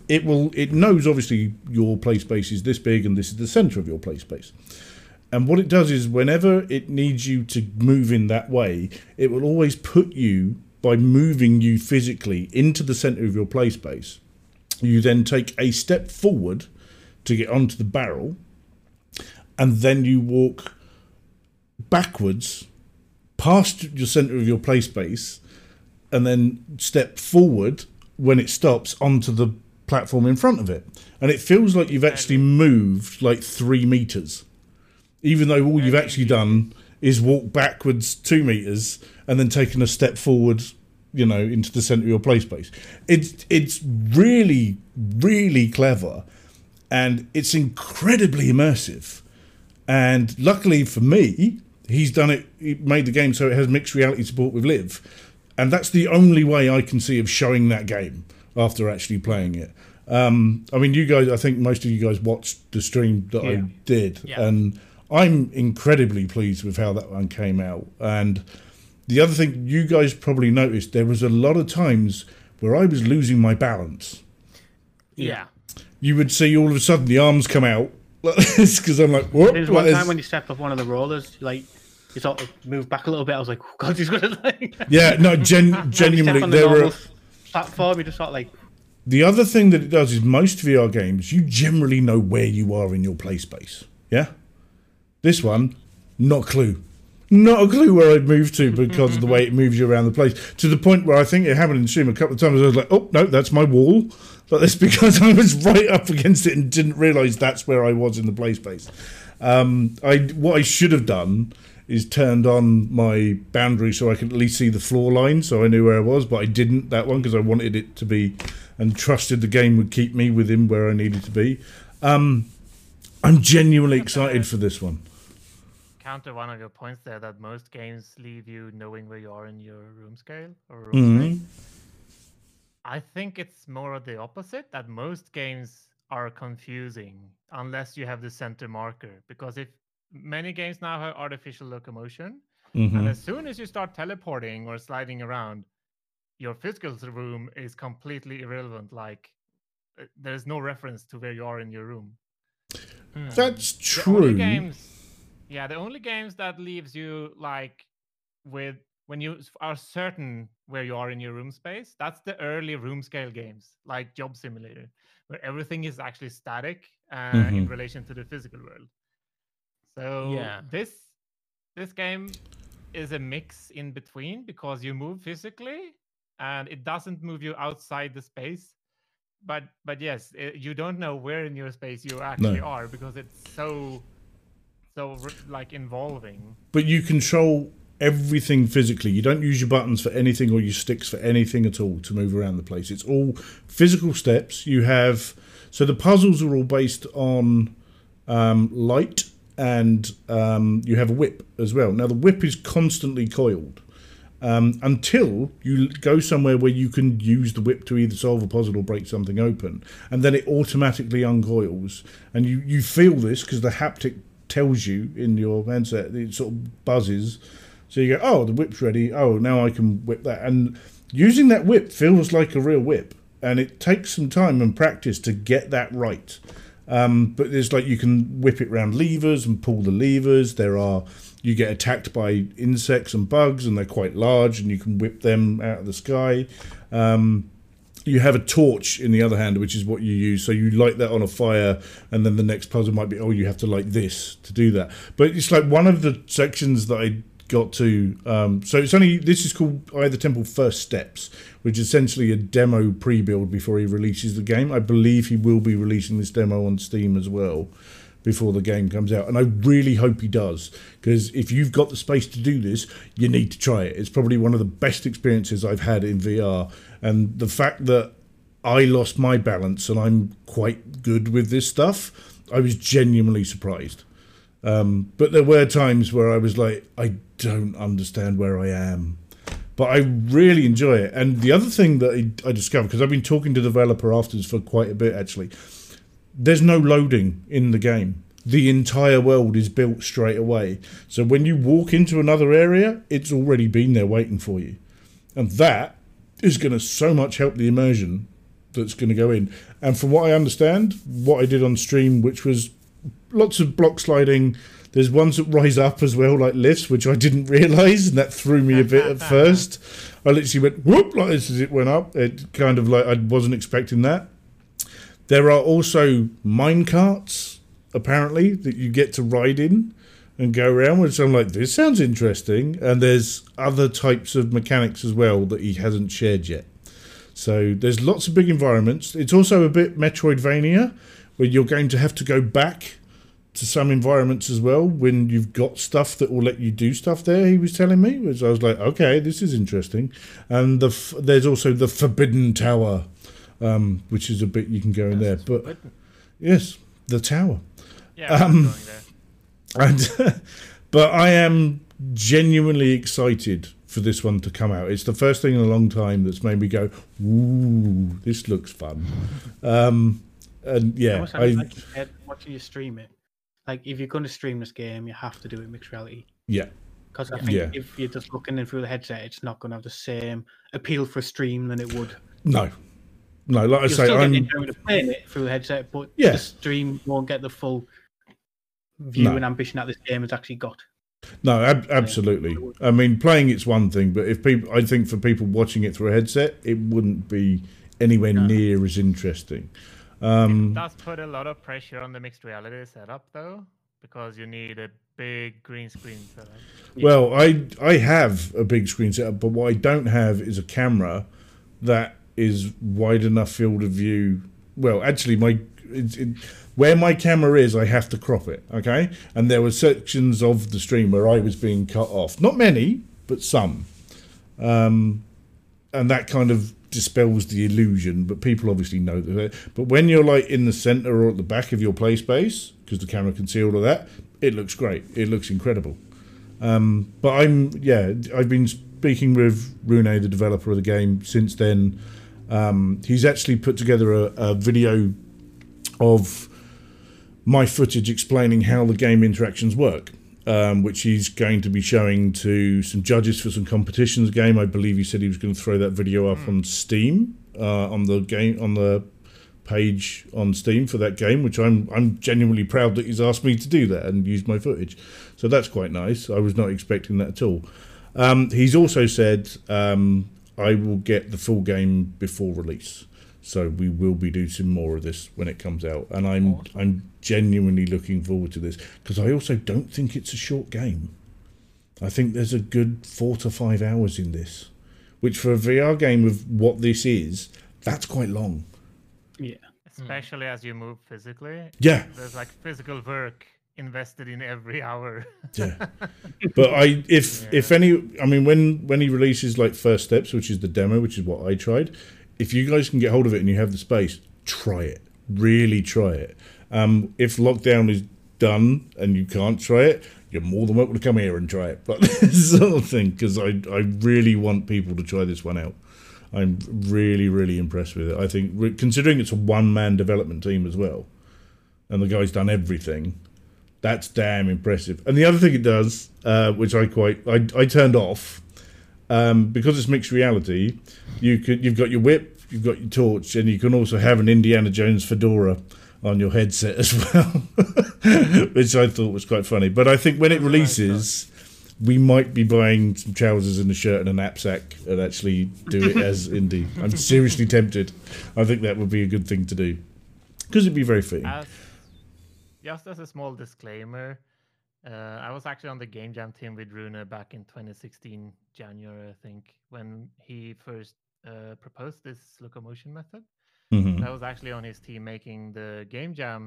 it will it knows obviously your play space is this big and this is the center of your play space. And what it does is whenever it needs you to move in that way, it will always put you by moving you physically into the center of your play space. You then take a step forward to get onto the barrel, and then you walk backwards past your center of your play space, and then step forward when it stops onto the platform in front of it. And it feels like you've actually moved like three meters, even though all you've actually done is walk backwards two meters and then taken a step forward, you know, into the center of your play space. It's it's really really clever, and it's incredibly immersive. And luckily for me, he's done it. He made the game so it has mixed reality support with LIV, and that's the only way I can see of showing that game after actually playing it. Um, I mean, you guys, I think most of you guys watched the stream that I did, Yeah. and I'm incredibly pleased with how that one came out. And the other thing you guys probably noticed, there was a lot of times where I was losing my balance. Yeah. You would see all of a sudden the arms come out *laughs* like because I'm like, what? There's one time when you stepped off one of the rollers, like you sort of moved back a little bit. I was like, oh, God, *laughs* he's gonna like. yeah, no, *laughs* gen- step genuinely, the there were. platform. You just sort of like, The other thing that it does is most VR games, you generally know where you are in your play space. Yeah? This one, not clue. Not a clue where I'd moved to because of the way it moves you around the place. To the point where I think it happened in stream a couple of times. I was like, oh, no, that's my wall. But that's *laughs* because I was right up against it and didn't realise that's where I was in the play space. Um, I What I should have done is turned on my boundary so I could at least see the floor line so I knew where I was, but I didn't that one because I wanted it to be and trusted the game would keep me within where I needed to be. Um, I'm genuinely excited for this one. Counter one of your points there that most games leave you knowing where you are in your room scale or room Mhm. space. I think it's more of the opposite that most games are confusing unless you have the center marker. Because if many games now have artificial locomotion, and Mhm. as soon as you start teleporting or sliding around, your physical room is completely irrelevant. Like uh, there's no reference to where you are in your room. Mm. That's The true. games, yeah, the only games that leaves you like with when you are certain where you are in your room space. That's the early room scale games, like Job Simulator, where everything is actually static uh, in Mhm. relation to the physical world. So Yeah. this this game is a mix in between because you move physically and it doesn't move you outside the space but but yes uh, you don't know where in your space you actually are because it's so so like involving but you control everything physically. You don't use your buttons for anything or your sticks for anything at all to move around the place. It's all physical steps. You have so the puzzles are all based on um, light, and um, you have a whip as well. Now the whip is constantly coiled. Um, until you go somewhere where you can use the whip to either solve a puzzle or break something open, and then it automatically uncoils, and you, you feel this because the haptic tells you in your handset. It sort of buzzes, so you go, "Oh, the whip's ready. Oh, now I can whip that." And using that whip feels like a real whip, and it takes some time and practice to get that right. Um, but there's like you can whip it around levers and pull the levers. There are you get attacked by insects and bugs, and they're quite large, and you can whip them out of the sky. Um, you have a torch in the other hand, which is what you use. So you light that on a fire, and then the next puzzle might be, oh, you have to light this to do that. But it's like one of the sections that I got to. Um, so it's only this is called Eye of the Temple First Steps, which is essentially a demo pre-build before he releases the game. I believe he will be releasing this demo on Steam as well before the game comes out, and I really hope he does because if you've got the space to do this, you need to try it. It's probably one of the best experiences I've had in VR, and the fact that I lost my balance and I'm quite good with this stuff, I was genuinely surprised. Um, but there were times where I was like, I don't understand where I am. But I really enjoy it. And the other thing that I, I discovered, because I've been talking to the developer afterwards for quite a bit actually, there's no loading in the game. The entire world is built straight away. So when you walk into another area, it's already been there waiting for you. And that is going to so much help the immersion that's going to go in. And from what I understand, what I did on stream, which was lots of block sliding. There's ones that rise up as well, like lifts, which I didn't *laughs* realise, and that threw me a bit at *laughs* first. I literally went whoop like this as it went up. It kind of like I wasn't expecting that. There are also mine carts, apparently, that you get to ride in and go around, which I'm like, this sounds interesting. And there's other types of mechanics as well that he hasn't shared yet. So there's lots of big environments. It's also a bit Metroidvania, where you're going to have to go back to some environments as well when you've got stuff that will let you do stuff there. He was telling me, which I was like, okay, this is interesting. And the f- there's also the Forbidden Tower, um, which is a bit you can go in there. But Forbidden. yes, the tower. Yeah, Um, going there. And *laughs* but I am genuinely excited for this one to come out. It's the first thing in a long time that's made me go, "Ooh, this looks fun." Um, and yeah, I, admit, like you said, watching you stream it, like if you're going to stream this game, you have to do it in mixed reality. yeah, Because I think Yeah. if you're just looking in through the headset, it's not going to have the same appeal for a stream than it would. no, no. Like I You'll say, still get I'm the enjoyment of playing it through the headset, but Yeah. the stream won't get the full view No. and ambition that this game has actually got. no, ab- absolutely. I mean, playing it's one thing, but if people, I think for people watching it through a headset, it wouldn't be anywhere No. near as interesting. It Um, does put a lot of pressure on the mixed reality setup, though, because you need a big green screen setup. Well, I I have a big screen setup, but what I don't have is a camera that is wide enough field of view. Well, actually, my it, it, where my camera is, I have to crop it. Okay, and there were sections of the stream where I was being cut off. Not many, but some. Um, and that kind of dispels the illusion. But people obviously know that. But when you're like in the center or at the back of your play space, because the camera can see all of that, it looks great. It looks incredible. Um, but I'm yeah, I've been speaking with Rune, the developer of the game, since then. Um, he's actually put together a, a video of my footage explaining how the game interactions work, um, which he's going to be showing to some judges for some competitions game. I believe he said he was going to throw that video up on Steam uh, on the game on the page on Steam for that game, which I'm I'm genuinely proud that he's asked me to do that and use my footage. So that's quite nice. I was not expecting that at all. Um, he's also said um, I will get the full game before release. So we will be doing some more of this when it comes out, and I'm I'm genuinely looking forward to this because I also don't think it's a short game. I think there's a good four to five hours in this, which for a VR game of what this is, that's quite long. Yeah. Hmm. Especially as you move physically. Yeah, There's like physical work invested in every hour. yeah. *laughs* But I, if if any, I mean, when when he releases like first steps, which is the demo, which is what I tried. If you guys can get hold of it and you have the space, try it. Really try it. Um, if lockdown is done and you can't try it, you're more than welcome to come here and try it. But *laughs* sort of thing, because I I really want people to try this one out. I'm really really impressed with it. I think considering it's a one man development team as well, and the guy's done everything. That's damn impressive. And the other thing it does, uh, which I quite I, I turned off, um, because it's mixed reality. You could you've got your whip, you've got your torch, and you can also have an Indiana Jones fedora on your headset as *laughs* well, which I thought was quite funny. But I think when it That's a nice releases, we might be buying some trousers and a shirt and a knapsack and actually do it *laughs* as indie. I'm seriously tempted. I think that would be a good thing to do because it'd be very fitting. As, just as a small disclaimer, uh, I was actually on the game jam team with Rune back in 2016 January, I think, when he first uh, proposed this locomotion method. Mhm. I was actually on his team making the game jam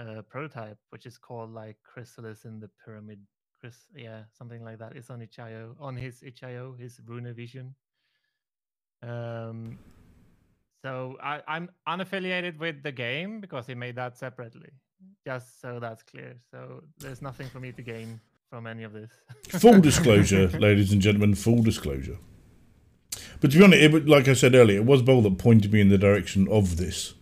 uh, prototype, which is called like Chrysalis in the Pyramid. Chris, yeah, something like that. It's on itch.io, on his itch.io, his Rune Vision. Um, so I, I'm unaffiliated with the game because he made that separately. Just so that's clear. So there's nothing for me to gain from any of this. *laughs* full disclosure, ladies and gentlemen, full disclosure. But to be honest, it, like I said earlier, it was Bol that pointed me in the direction of this.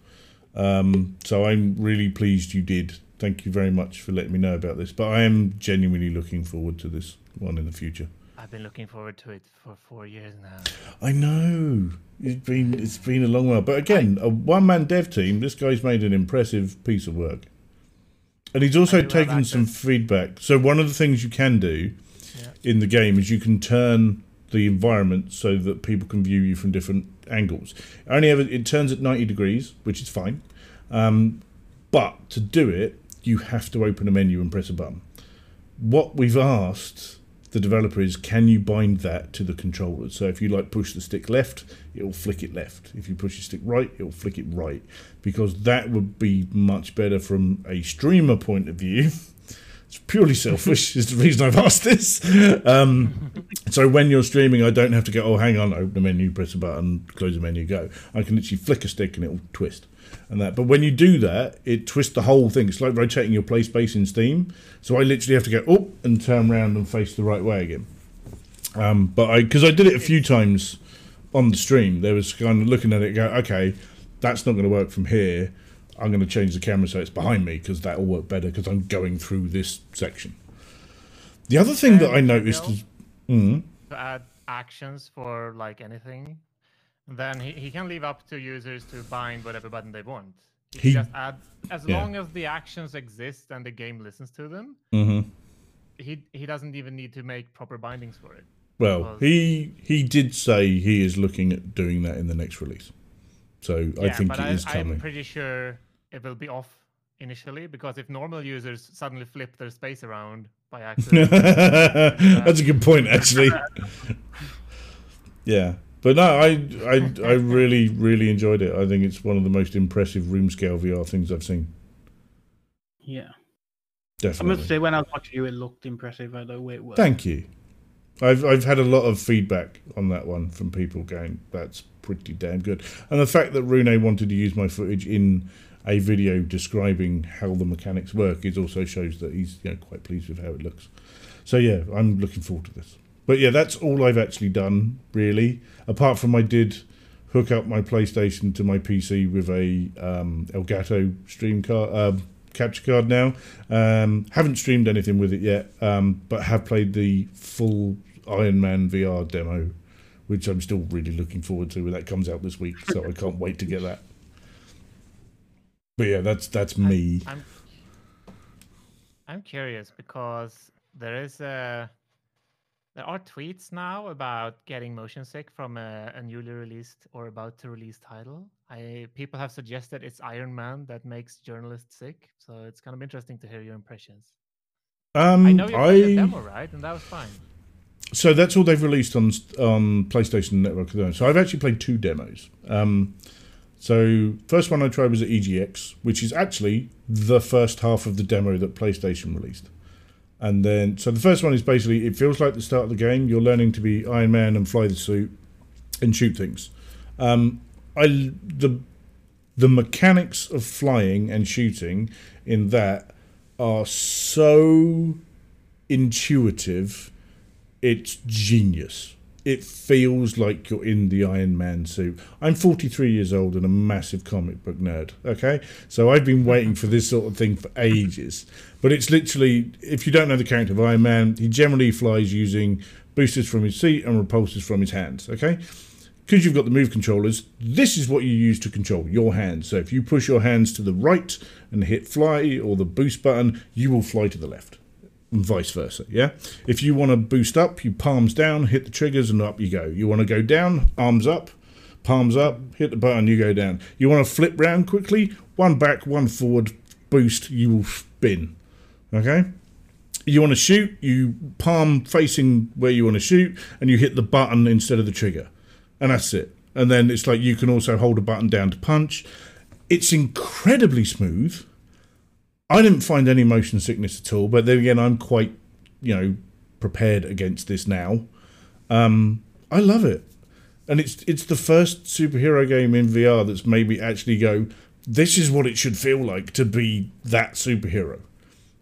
Um, so I'm really pleased you did. Thank you very much for letting me know about this. But I am genuinely looking forward to this one in the future. I've been looking forward to it for four years now. I know it's been it's been a long while, but again, a one man dev team. This guy's made an impressive piece of work, and he's also taken some feedback. So one of the things you can do Yeah. in the game is you can turn the environment so that people can view you from different angles. Only ever it turns at ninety degrees, which is fine, um, but to do it, you have to open a menu and press a button. What we've asked the developer is can you bind that to the controller? So if you like push the stick left, it'll flick it left. If you push the stick right, it'll flick it right. Because that would be much better from a streamer point of view. *laughs* It's purely selfish, is the reason I've asked this. Um, so when you're streaming, I don't have to go, oh, hang on, open the menu, press a button, close the menu, go. I can literally flick a stick and it'll twist and that. But when you do that, it twists the whole thing. It's like rotating your play space in Steam. So I literally have to go up and turn around and face the right way again. Um, but I, because I did it a few times on the stream, there was kind of looking at it, go, okay, that's not going to work from here. I'm going to change the camera so it's behind me because that will work better because I'm going through this section. The other thing that I noticed is, mm, to add actions for like anything, then he, he can leave up to users to bind whatever button they want. He, He- just add as yeah. long as the actions exist and the game listens to them. Mm-hmm. He he doesn't even need to make proper bindings for it. well, he he did say he is looking at doing that in the next release. So I think it I, is I'm pretty sure it will be off initially because if normal users suddenly flip their space around by *laughs* accident, That's a good point, actually. yeah, but no, I, I, I really, really enjoyed it. I think it's one of the most impressive room scale VR things I've seen. Yeah. Definitely. I must say, when I was watching you, it looked impressive. I the way it worked. Thank you. I've I've had a lot of feedback on that one from people going, "That's pretty damn good." And the fact that Rune wanted to use my footage in a video describing how the mechanics work is also shows that he's you know quite pleased with how it looks. So yeah, I'm looking forward to this. But yeah, that's all I've actually done really. Apart from I did hook up my PlayStation to my PC with a um, Elgato stream card. Um, capture card now um, haven't streamed anything with it yet um, but have played the full iron man vr demo which i'm still really looking forward to when that comes out this week so i can't wait to get that but yeah that's that's me I'm I'm curious because there is a there are tweets now about getting motion sick from a, a newly released or about to release title. I people have suggested it's Iron Man that makes journalists sick, so it's kind of interesting to hear your impressions. um I know you played the I- demo, right? And that was fine. so that's all they've released on on PlayStation Network. at the moment. So I've actually played two demos. Um, so first one I tried was at EGX, which is actually the first half of the demo that PlayStation released. And then, so the first one is basically it feels like the start of the game. You're learning to be Iron Man and fly the suit and shoot things. Um, I the the mechanics of flying and shooting in that are so intuitive it's genius. It feels like you're in the Iron Man suit. I'm 43 years old and a massive comic book nerd. Okay, so I've been waiting for this sort of thing for ages. But it's literally, if you don't know the character of Iron Man, he generally flies using boosters from his seat and repulsors from his hands. Okay, because you've got the move controllers, this is what you use to control your hands. So if you push your hands to the right and hit fly or the boost button, you will fly to the left and vice versa. Yeah. If you want to boost up, you palms down, hit the triggers, and up you go. You want to go down, arms up, palms up, hit the button, you go down. You want to flip round quickly, one back, one forward, boost, you will spin. Okay. You want to shoot, you palm facing where you want to shoot, and you hit the button instead of the trigger, and that's it. And then it's like you can also hold a button down to punch. It's incredibly smooth. I didn't find any motion sickness at all, but then again, I'm quite, you know, prepared against this now. Um, I love it, and it's it's the first superhero game in VR that's made me actually go, this is what it should feel like to be that superhero.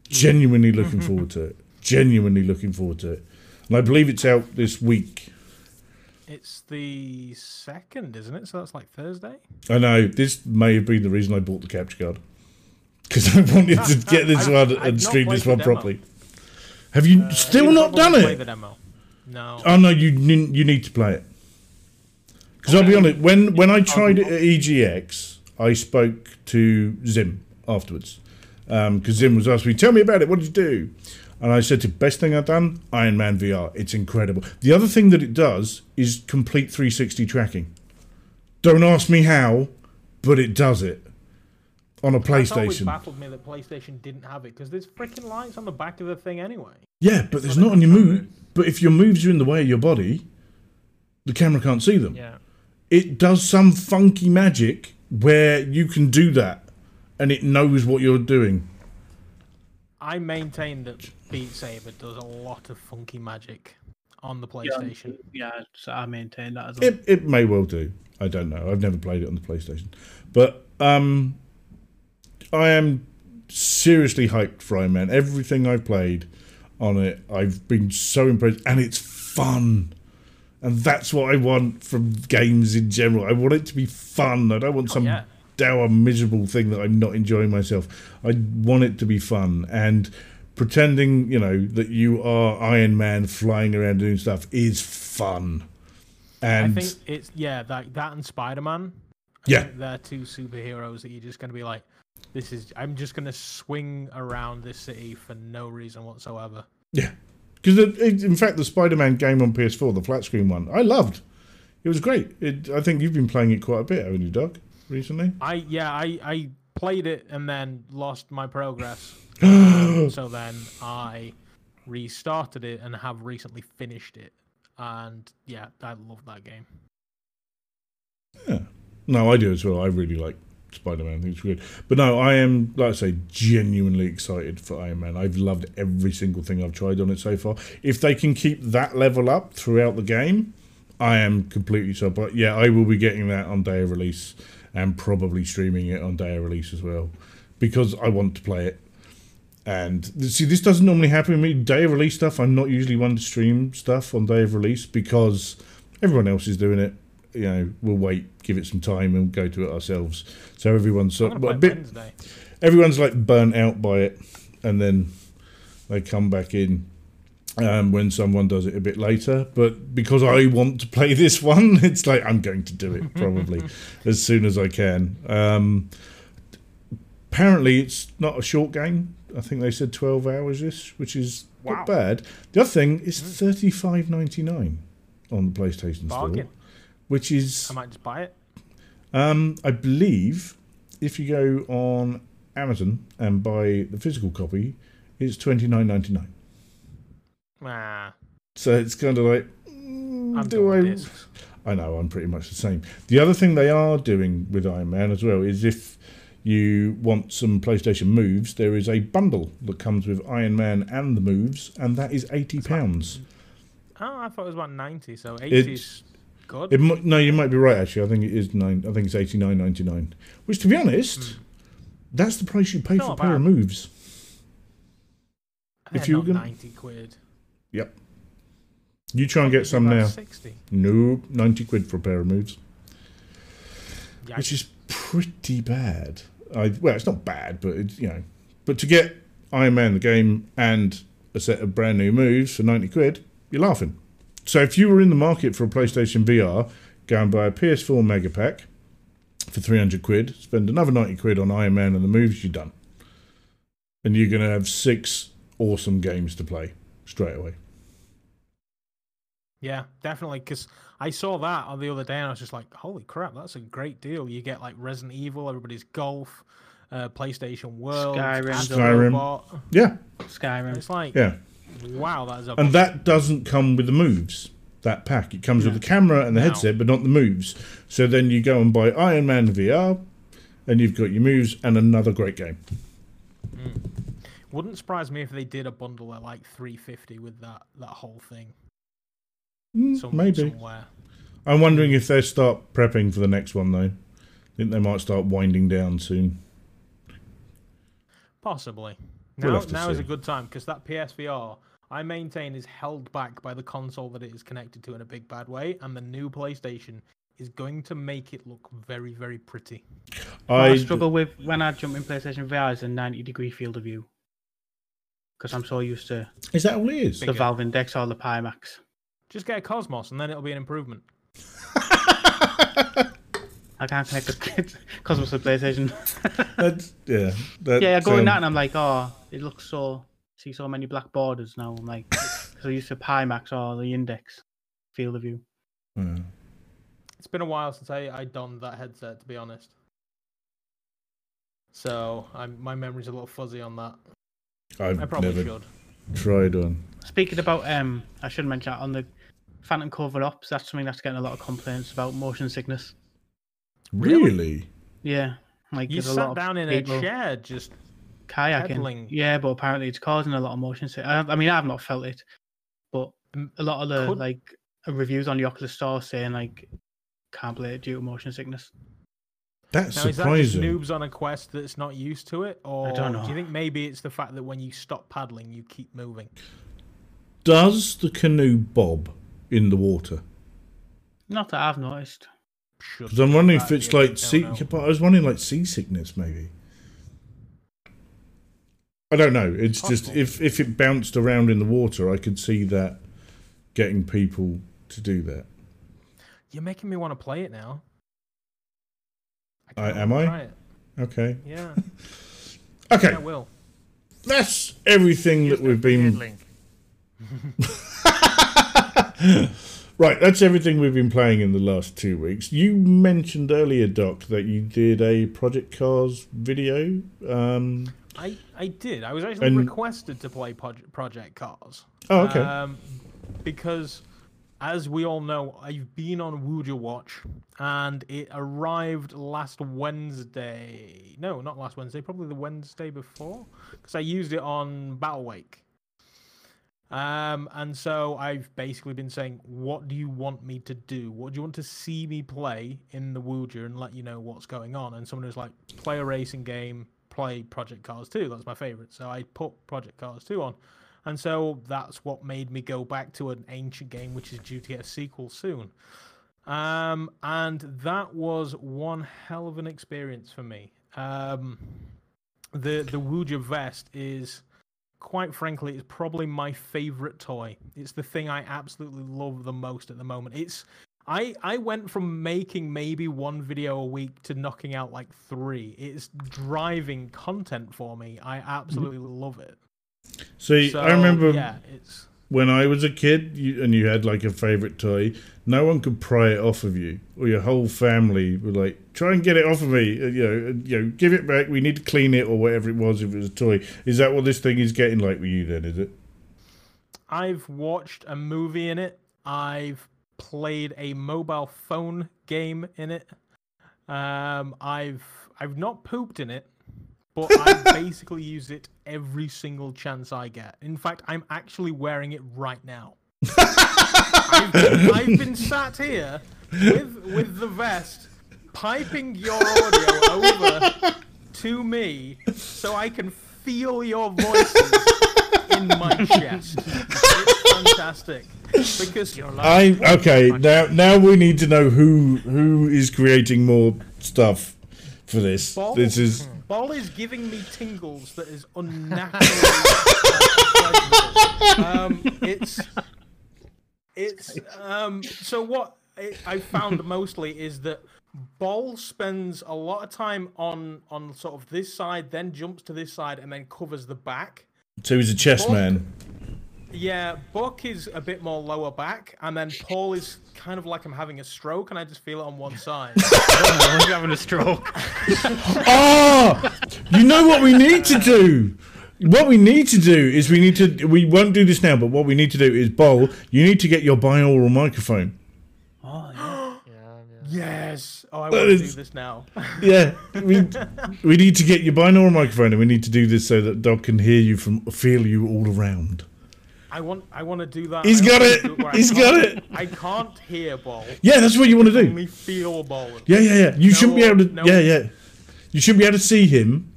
Genuinely looking forward to it. Genuinely looking forward to it, and I believe it's out this week. It's the second, isn't it? So that's like Thursday. I know this may have been the reason I bought the capture card because I wanted to get this one and stream this one properly. Have you Uh, still not done it? No. Oh no, you you need to play it. Because I'll be honest, when when I tried it at EGX, I spoke to Zim afterwards. Because Zim was asking me, "Tell me about it. What did you do?" And I said, "The best thing I've done, Iron Man VR. It's incredible. The other thing that it does is complete 360 tracking. Don't ask me how, but it does it on a That's always PlayStation. baffled me that PlayStation didn't have it because there's freaking lights on the back of the thing anyway. Yeah, but there's So not any control move. But if your moves are in the way of your body, the camera can't see them. Yeah. It does some funky magic where you can do that, and it knows what you're doing. I maintain that Beat Saber does a lot of funky magic on the PlayStation. Yeah, so I maintain that as well. It it may well do. I don't know. I've never played it on the PlayStation, but um, I am seriously hyped for Iron Man. Everything I've played on it, I've been so impressed, and it's fun. And that's what I want from games in general. I want it to be fun. I don't want oh, some yeah. dour, miserable thing that I'm not enjoying myself. I want it to be fun. And pretending, you know, that you are Iron Man flying around doing stuff is fun. And I think it's yeah, that that and Spider Man. Yeah. they're two superheroes that you're just gonna be like, this is. I'm just gonna swing around this city for no reason whatsoever. Yeah, because in fact, the Spider-Man game on PS4, the flat screen one, I loved. It was great. It, I think you've been playing it quite a bit, haven't you, Doc? Recently. I yeah, I I played it and then lost my progress. *gasps* Um, so then I restarted it and have recently finished it. And yeah, I love that game. Yeah. No, I do as well. I really like Spider-Man. I think it's good. But no, I am, like I say, genuinely excited for Iron Man. I've loved every single thing I've tried on it so far. If they can keep that level up throughout the game, I am completely so. But yeah, I will be getting that on day of release and probably streaming it on day of release as well because I want to play it. And see, this doesn't normally happen with me. Day of release stuff, I'm not usually one to stream stuff on day of release because everyone else is doing it. You know, we'll wait, give it some time, and go to it ourselves. So everyone's sort of a bit, Wednesday. everyone's like burnt out by it, and then they come back in um, when someone does it a bit later. But because I want to play this *laughs* one, it's like I'm going to do it probably *laughs* as soon as I can. Um, apparently, it's not a short game. I think they said 12 hours ish, which is Wow. not bad. The other thing is 35.99 on the PlayStation Bargain. Store, which is I might just buy it. um, I believe if you go on Amazon and buy the physical copy, it's twenty nine ninety nine. Ah, So it's kind of like, mm, do I? discs. I know I'm pretty much the same. The other thing they are doing with Iron Man as well is if you want some PlayStation moves, there is a bundle that comes with Iron Man and the moves, and that is eighty pounds. Oh, I thought it was about ninety. So eighty is good. It might, no, you might be right. Actually, I think it is nine. I think it's eighty nine ninety nine. Which, to be honest, hmm. that's the price you pay It's for a pair of moves. if if you gonna- ninety quid, Yep. You try and get some now. Sixty. Nope, ninety quid for a pair of moves, Yeah, which is pretty bad. I well, it's not bad, but it's you know, but to get Iron Man the game and a set of brand new moves for ninety quid, you're laughing. So if you were in the market for a PlayStation VR, go and buy a PS4 Mega Pack for three hundred quid, spend another ninety quid on Iron Man and the moves, you're done, and you're gonna have six awesome games to play straight away. Yeah, definitely. Because I saw that on the other day, and I was just like, "Holy crap, that's a great deal!" You get like Resident Evil, everybody's golf, uh, PlayStation World, Skyrim. Skyrim. Yeah, Skyrim. It's like, yeah. Wow, that is a And that doesn't come with the moves. That pack. It comes with the camera and the No. headset, but not the moves. So then you go and buy Iron Man VR, and you've got your moves and another great game. wouldn't surprise me if they did a bundle at like three fifty with that that whole thing. Mm, Some, maybe. somewhere. I'm wondering if they start prepping for the next one though. I think they might start winding down soon. Possibly. We'll Now, have is a good time because that PSVR, I maintain, is held back by the console that it is connected to in a big bad way, and the new PlayStation is going to make it look very, very pretty. I I struggle with when I jump in PlayStation VR is a 90 degree field of view. Because I'm so used to is that all it is? the Bigger. Valve Index or the Pimax. Just get a Cosmos, and then it'll be an improvement. *laughs* I can't connect the *laughs* Cosmos to PlayStation. *laughs* That's, yeah. That, yeah, I go in um, that and I'm like, oh, it looks so. See so many black borders now. I'm like, *laughs* because I used to Pimax or the Index field of view. yeah. It's been a while since I, I donned that headset, to be honest. So I'm, my memory's a little fuzzy on that. I've I probably never should. tried one. speaking about um, I should mention that on the Phantom Covert Ops. That's something that's getting a lot of complaints about motion sickness. Really? Yeah, like You there's a sat lot down in a chair, just kayaking. pedaling. Yeah, but apparently it's causing a lot of motion sickness. I, I mean, I've not felt it, but a lot of the could- like reviews on the Oculus Store saying like can't play it due to motion sickness. That's now is that just surprising. noobs on a quest that's not used to it, or don't do you think maybe it's the fact that when you stop paddling, you keep moving? Does the canoe bob in the water? Not that I've noticed. Because I'm wondering if it's like sea. I was wondering like seasickness maybe. I don't know. It's just if if it bounced around in the water, I could see that getting people to do that. You're making me want to play it now. I- kinda am I? try it. Okay. Yeah. *laughs* Okay. Yeah, I will. That's everything that Use we've been. *laughs* Right, that's everything we've been playing in the last two weeks. You mentioned earlier, Doc, that you did a Project Cars video. Um, I, I did. I was actually And- requested to play Proj- Project Cars. oh, okay. Um, because, as we all know, I've been on Woojer Watch, and it arrived last Wednesday. No, not last Wednesday. Probably the Wednesday before, because I used it on Battlewake. Um, and so I've basically been saying, what do you want me to do? What do you want to see me play in the Woojer and let you know what's going on? And someone was like, play a racing game, play Project Cars 2. That's my favorite. So I put Project Cars 2 on. And so that's what made me go back to an ancient game, which is due to get a sequel soon. Um, and that was one hell of an experience for me. Um, the the Woojer vest is, quite frankly, it's probably my favorite toy. It's the thing I absolutely love the most at the moment. It's I I went from making maybe one video a week to knocking out like three. It's driving content for me. I mm-hmm. absolutely love it. See, So, I remember yeah, it's when I was a kid you, and you had like a favourite toy, no one could pry it off of you, or your whole family were like, "Try and get it off of me," uh, you know, uh, you know, give it back. We need to clean it or whatever it was. If it was a toy, is that what this thing is getting like with you? Then is it? I've watched a movie in it. I've played a mobile phone game in it. Um, I've I've not pooped in it, but I *laughs* basically use it every single chance I get. In fact, I'm actually wearing it right now. I've, I've been sat here with with the vest, piping your audio over to me, so I can feel your voices in my chest. It's fantastic because Your I okay. Now, now we need to know who who is creating more stuff for this. Bol, This is Bol is giving me tingles that is unnatural. *laughs* um, it's it's um. So what I, found mostly is that Bol spends a lot of time on on sort of this side, then jumps to this side, and then covers the back. so he's a chess man. Yeah, Buck is a bit more lower back, and then Paul is kind of like I'm having a stroke, and I just feel it on one side. *laughs* I'm having a stroke. *laughs* Ah, you know what we need to do. What we need to do is we need to. We won't do this now, but what we need to do is Bol. You need to get your binaural microphone. Oh, yeah. *gasps* Yeah, yeah. yes. Oh, I That want to do this now. *laughs* Yeah, we we need to get your binaural microphone, and we need to do this so that Doc can hear you from feel you all around. I want. I want to do that. He's I got it. do where I He's got it. I can't hear Bol. Yeah, that's what you want to do. Only feel Bol. Yeah, yeah, yeah. You shouldn't be able to. no. Yeah, yeah. You should be able to see him.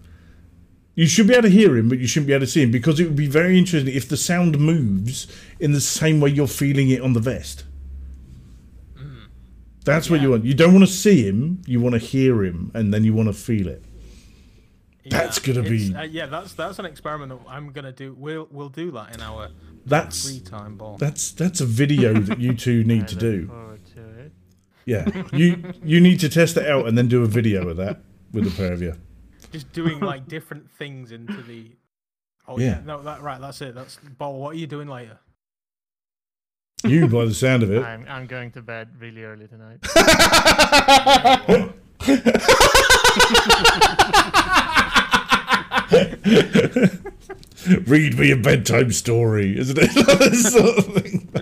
You should be able to hear him, but you shouldn't be able to see him because it would be very interesting if the sound moves in the same way you're feeling it on the vest. That's what you Mm. Want. You don't want to see him. You want to hear him, and then you want to feel it. That's gonna be- Uh, yeah, that's that's an experiment that I'm gonna do. We'll we'll do that in our That's free time Bol. that's that's a video that you two *laughs* need I to look do. to it. Yeah, you you need to test it out and then do a video of that with the pair of you. Just doing like different things into the. Oh yeah. Yeah. no, that right. That's it. That's Bol. What are you doing later? You, by the sound of it. I'm I'm going to bed really early tonight. *laughs* *laughs* *laughs* Read me a bedtime story, isn't it? *laughs* That sort of thing. *laughs*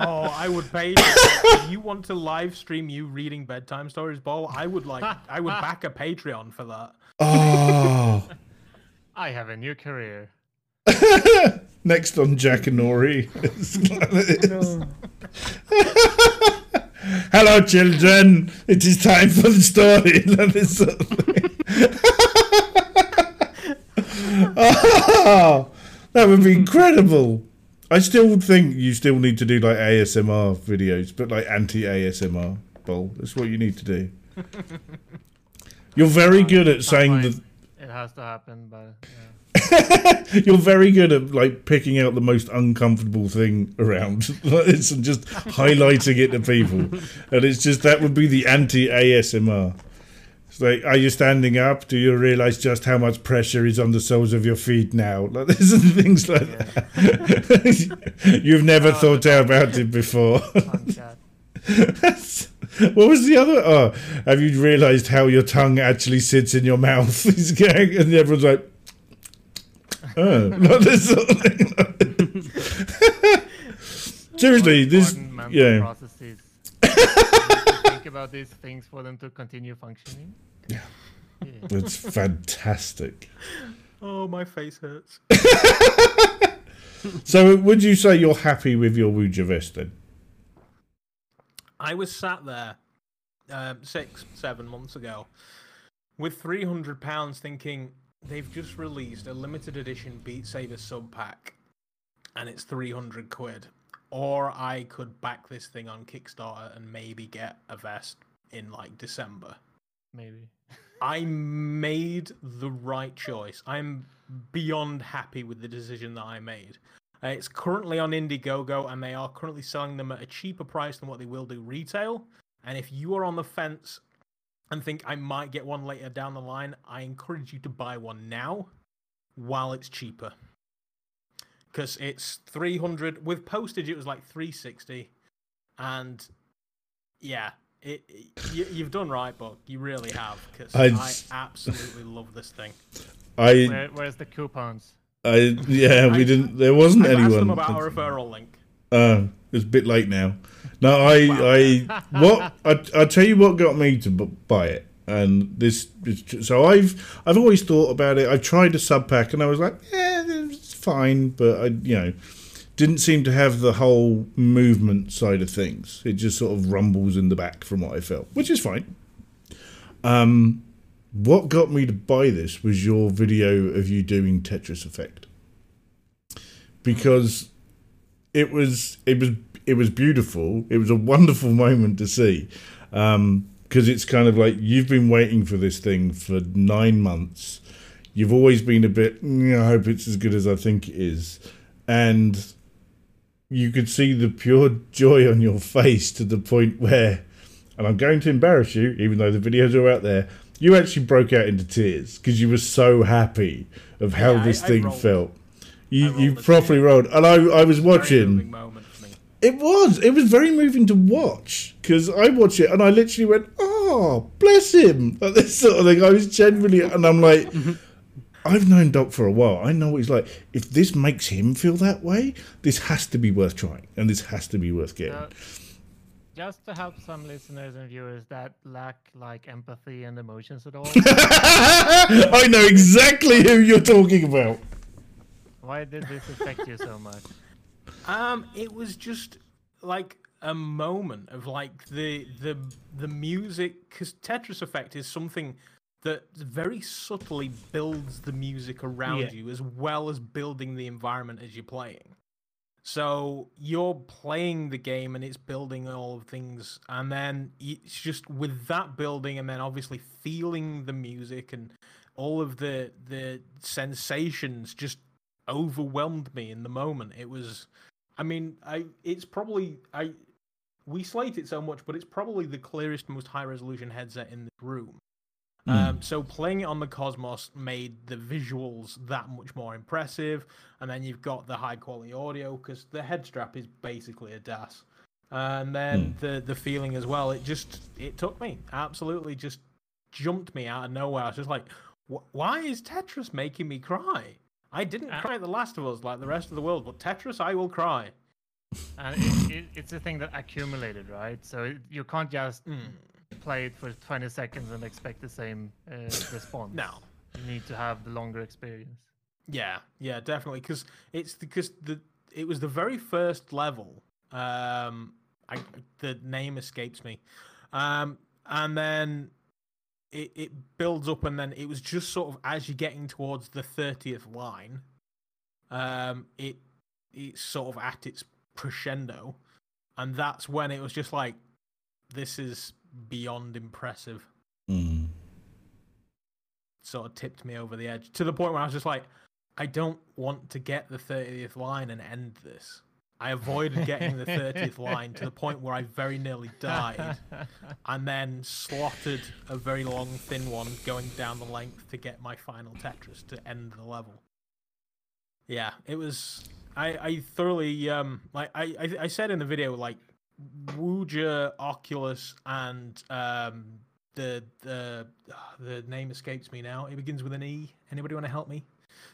Oh, I would pay. if you want to live stream you reading bedtime stories, Bol? I would like. I would back a Patreon for that. Oh. I have a new career. Next on Jackanory. Hello, children. It is time for the story. That is sort of thing. Oh, *laughs* that would be *laughs* incredible. I still think you still need to do like ASMR videos, but like anti ASMR. Bol. That's what you need to do. You're very good at saying that It has to happen, but yeah. *laughs* You're very good at like picking out the most uncomfortable thing around and just highlighting it to people, and it's just that would be the anti ASMR. It's like, are you standing up? Do you realize just how much pressure is on the soles of your feet now? *laughs* Like this and things like that. *laughs* You've never Oh, thought the- about it before. *laughs* Fun what was the other? Oh, have you realised how your tongue actually sits in your mouth? He's going, and everyone's like, oh, like this sort of thing. Seriously, this, yeah, processes. You need to think about these things for them to continue functioning. Yeah. it's fantastic. Oh, my face hurts. *laughs* So, would you say you're happy with your Woojer vest then? I was sat there um, six, seven months ago with three hundred pounds, thinking they've just released a limited edition Beat Saber sub pack, and it's three hundred quid. Or I could back this thing on Kickstarter and maybe get a vest in like December. Maybe. I made the right choice. I'm beyond happy with the decision that I made. Uh, it's currently on Indiegogo, and they are currently selling them at a cheaper price than what they will do retail. And if you are on the fence and think I might get one later down the line, I encourage you to buy one now while it's cheaper. Because it's 300 with postage, it was like 360, and yeah, it, it you, you've done right, Buck. You really have. Because I absolutely love this thing. I, Where, where's the coupons? I, yeah, we I- didn't. There wasn't I've asked them about our referral link. Uh, it's a bit late now. No, I, I, what I, I tell you what got me to buy it, and this. So I've, I've always thought about it. I tried a sub pack, and I was like, yeah, it's fine, but I, you know, didn't seem to have the whole movement side of things. It just sort of rumbles in the back from what I felt, which is fine. Um, what got me to buy this was your video of you doing Tetris Effect, because it was it was it was beautiful. It was a wonderful *laughs* moment to see, because it's kind of like you've been waiting for this thing for nine months. You've always been a bit. "Mm, I hope it's as good as I think it is, and you could see the pure joy on your face to the point where, and I'm going to embarrass you, even though the videos are out there. You actually broke out into tears because you were so happy of how Yeah, this I thing rolled. felt. You you properly rolled, and I I was watching. moving moment for me. It was. It was very moving to watch because I watched it and I literally went, "Oh, bless him!" Like this sort of thing. I was genuinely, and I'm like, I've known Doc for a while. I know what he's like. If this makes him feel that way, this has to be worth trying, and this has to be worth getting. Uh, just to help some listeners and viewers that lack like empathy and emotions at all, *laughs* I know exactly who you're talking about. why did this affect you so much? *laughs* Um, it was just like a moment of like the the the music because Tetris Effect is something that very subtly builds the music around Yeah. you as well as building the environment as you're playing. So you're playing the game and it's building all of things, and then it's just with that building, and then obviously feeling the music and all of the the sensations just overwhelmed me in the moment. It was, I mean, I it's probably I we slate it so much, but it's probably the clearest, most high resolution headset in the room. Um, so playing it on the Cosmos made the visuals that much more impressive, and then you've got the high quality audio because the head strap is basically a DAS, and then the the feeling as well. It just it took me absolutely just jumped me out of nowhere. I was just like, why is Tetris making me cry? I didn't Uh, cry at The Last of Us like the rest of the world, but Tetris, I will cry. and it, it, it's a thing that accumulated, right? So it, you can't just Mm. Play it for 20 seconds and expect the same uh, *laughs* response. No. You need to have the longer experience. Yeah, yeah, definitely. Because it's because the it was the very first level. Um, I the name escapes me, um, and then it it builds up, and then it was just sort of as you're getting towards the thirtieth line, um, it it's sort of at its crescendo, and that's when it was just like, this is beyond impressive. Mm. sort of tipped me over the edge to the point where I was just like, I don't want to get the 30th line and end this. I avoided getting the 30th *laughs* line to the point where I very nearly died and then slotted a very long, thin one going down the length to get my final Tetris to end the level. Yeah, it was. I, I thoroughly um like I, I I said in the video like Woojer, Oculus, and um the the the name escapes me now. It begins with an E. Anybody want to help me?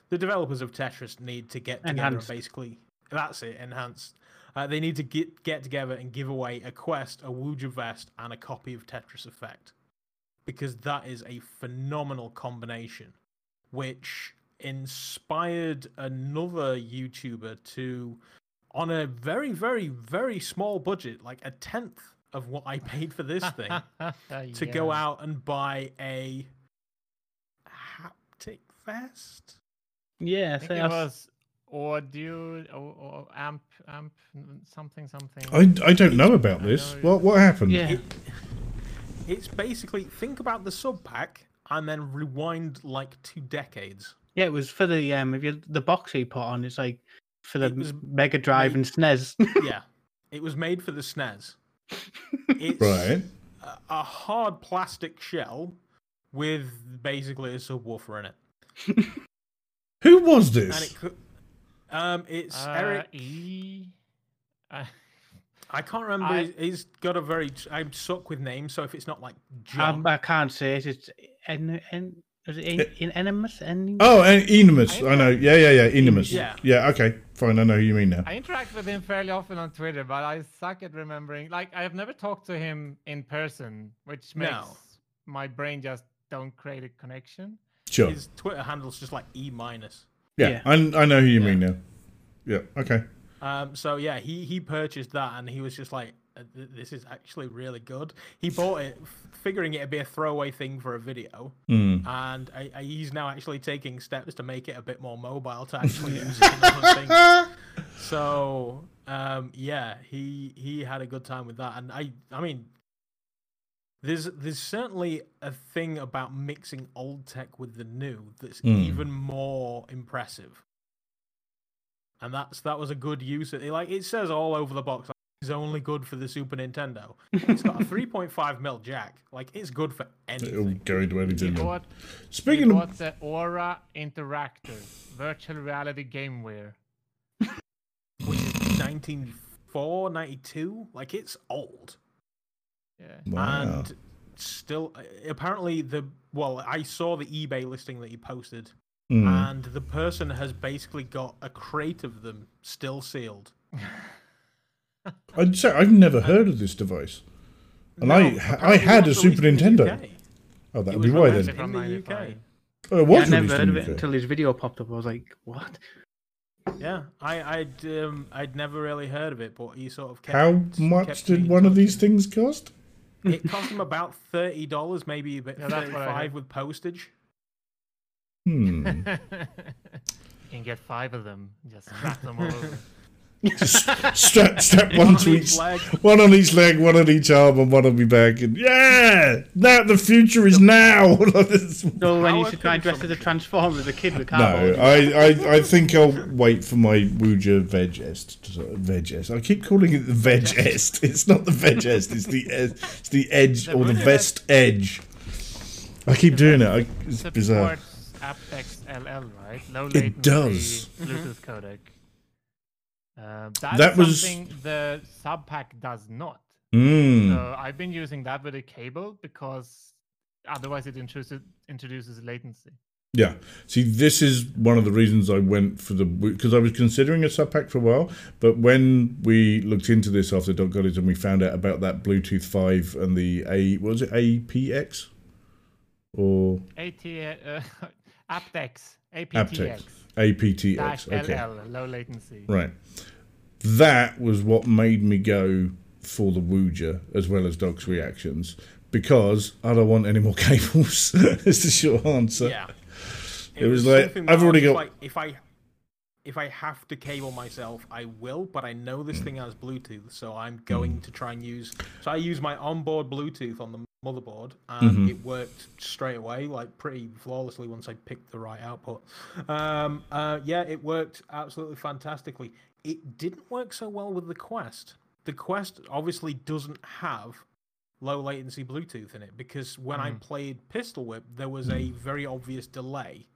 The developers of Tetris need to get together Enhanced. and basically that's it, enhanced. Uh, they need to get get together and give away a quest, a Woojer vest, and a copy of Tetris Effect, because that is a phenomenal combination, which inspired another YouTuber to, on a very very very small budget, like a tenth of what I paid for this thing, *laughs* to go out and buy a haptic vest. Yeah, I so think it I've- was audio or, or amp amp something something. I, I don't know about this. know- What what happened? yeah. It, it's basically think about the sub pack and then rewind like two decades. Yeah, it was for the um if you the box he put on, it's like for the was Mega Drive made- and SNES. *laughs* yeah, it was made for the SNES. *laughs* It's Right. a, a hard plastic shell with basically a subwoofer in it, Who was and this? it could. Um, it's Uh, Eric. E. Uh, I can't remember. I- he's- he's got a very. I'm stuck with names, so if it's not like John, um, I can't say it. It's en, en, is it en, in Enemus? En, Oh, and Enemus. I know. Yeah, yeah, yeah. Enemus. Yeah. Yeah. Okay. Fine. I know who you mean now. I interact with him fairly often on Twitter, but I suck at remembering. Like I have never talked to him in person, which makes No. my brain just don't create a connection. Sure. his Twitter handle's just like E minus. Yeah. Yeah. I, I know who you Yeah. mean now. Yeah. Okay. Um, so yeah, he he purchased that and he was just like, "Uh, th- "This is actually really good." He bought it, figuring it'd be a throwaway thing for a video, Mm. and I, I, he's now actually taking steps to make it a bit more mobile to *laughs* actually use it in other things. So um, yeah, he he had a good time with that, and I I mean, there's there's certainly a thing about mixing old tech with the new that's Mm. even more impressive. And that's that was a good use. Of, it. like it says all over the box, like, it's only good for the Super Nintendo. It's got a *laughs* 3.5 mil jack. Like it's good for It'll anything. go into anything. then. bought, Speaking of, bought the Aura Interactor virtual reality gameware. *laughs* Which is 94, 92. Like it's old. Yeah. wow. and still uh, apparently the well i saw the ebay listing that you posted Mm. and the person has basically got a crate of them still sealed *laughs* *laughs* I'd say I've never heard of this device. And I- No, I apparently had a was Super released the Nintendo. Oh, that'd be why then. From in the uk Oh, it yeah, I never heard of it until his video popped up. I was like, what? yeah i i'd um i'd never really heard of it but he sort of kept, How much me did in one of these things cost? it cost him about 30 dollars maybe a bit Yeah, *laughs* that's what 35 heard. with postage Hmm. *laughs* you can get five of them. Just strap them all over. Just strap, strap *laughs* One one on to each each, leg. one on each leg, one on each arm, and one on my back. And yeah, now the future is now. *laughs* So when you should try and dress as a transformer as a kid with no. I, I, I think I'll wait for my Woojer Vegest. Vegest. I keep calling it the Vegest. *laughs* It's not the Vegest. It's the it's the edge or the Woojer vest edge. I keep doing it. I, it's bizarre. Supports aptX LL, right? Low It latency does. Bluetooth codec. Uh, that's That was- something the sub pack does not. Mm. So I've been using that with a cable because otherwise it introduces introduces latency. Yeah. See, this is one of the reasons I went for the because I was considering a sub pack for a while, but when we looked into this after Doc got it and we found out about that Bluetooth five and the A was it APX or AT uh, *laughs* aptX aptX aptX dash okay LL low latency. right. That was what made me go for the Woojer as well as Doc's reactions because I don't want any more *laughs* cables. is the short answer. yeah. It was like, I've already was got- like, if I if I have to cable myself, I will. But I know this thing has Bluetooth, so I'm going to try and use. So I use my onboard Bluetooth on the motherboard, and Mm-hmm. it worked straight away, like pretty flawlessly once I picked the right output. Um, uh, yeah, it worked absolutely fantastically. It didn't work so well with the Quest. The Quest obviously doesn't have low latency Bluetooth in it because when I played Pistol Whip, there was a very obvious delay.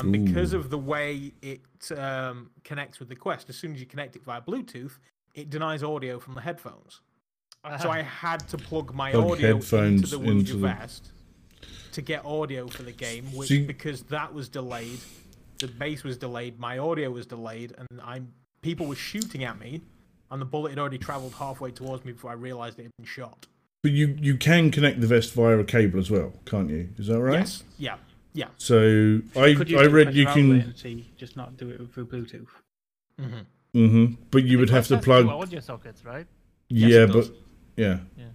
And because of the way it um, connects with the Quest, as soon as you connect it via Bluetooth, it denies audio from the headphones. So I had to plug my Plug audio headphones into the Woojer into the- Vest to get audio for the game, which See- because that was delayed, the bass was delayed, my audio was delayed, and I'm people were shooting at me, and the bullet had already travelled halfway towards me before I realised it had been shot. But you you can connect the vest via a cable as well, can't you? Is that right? Yes, yeah, yeah. So I I read you can. just not do it through Bluetooth. Mm-hmm. mm-hmm. But you would have to plug. two audio sockets, right? Yeah, it but yeah. Yeah.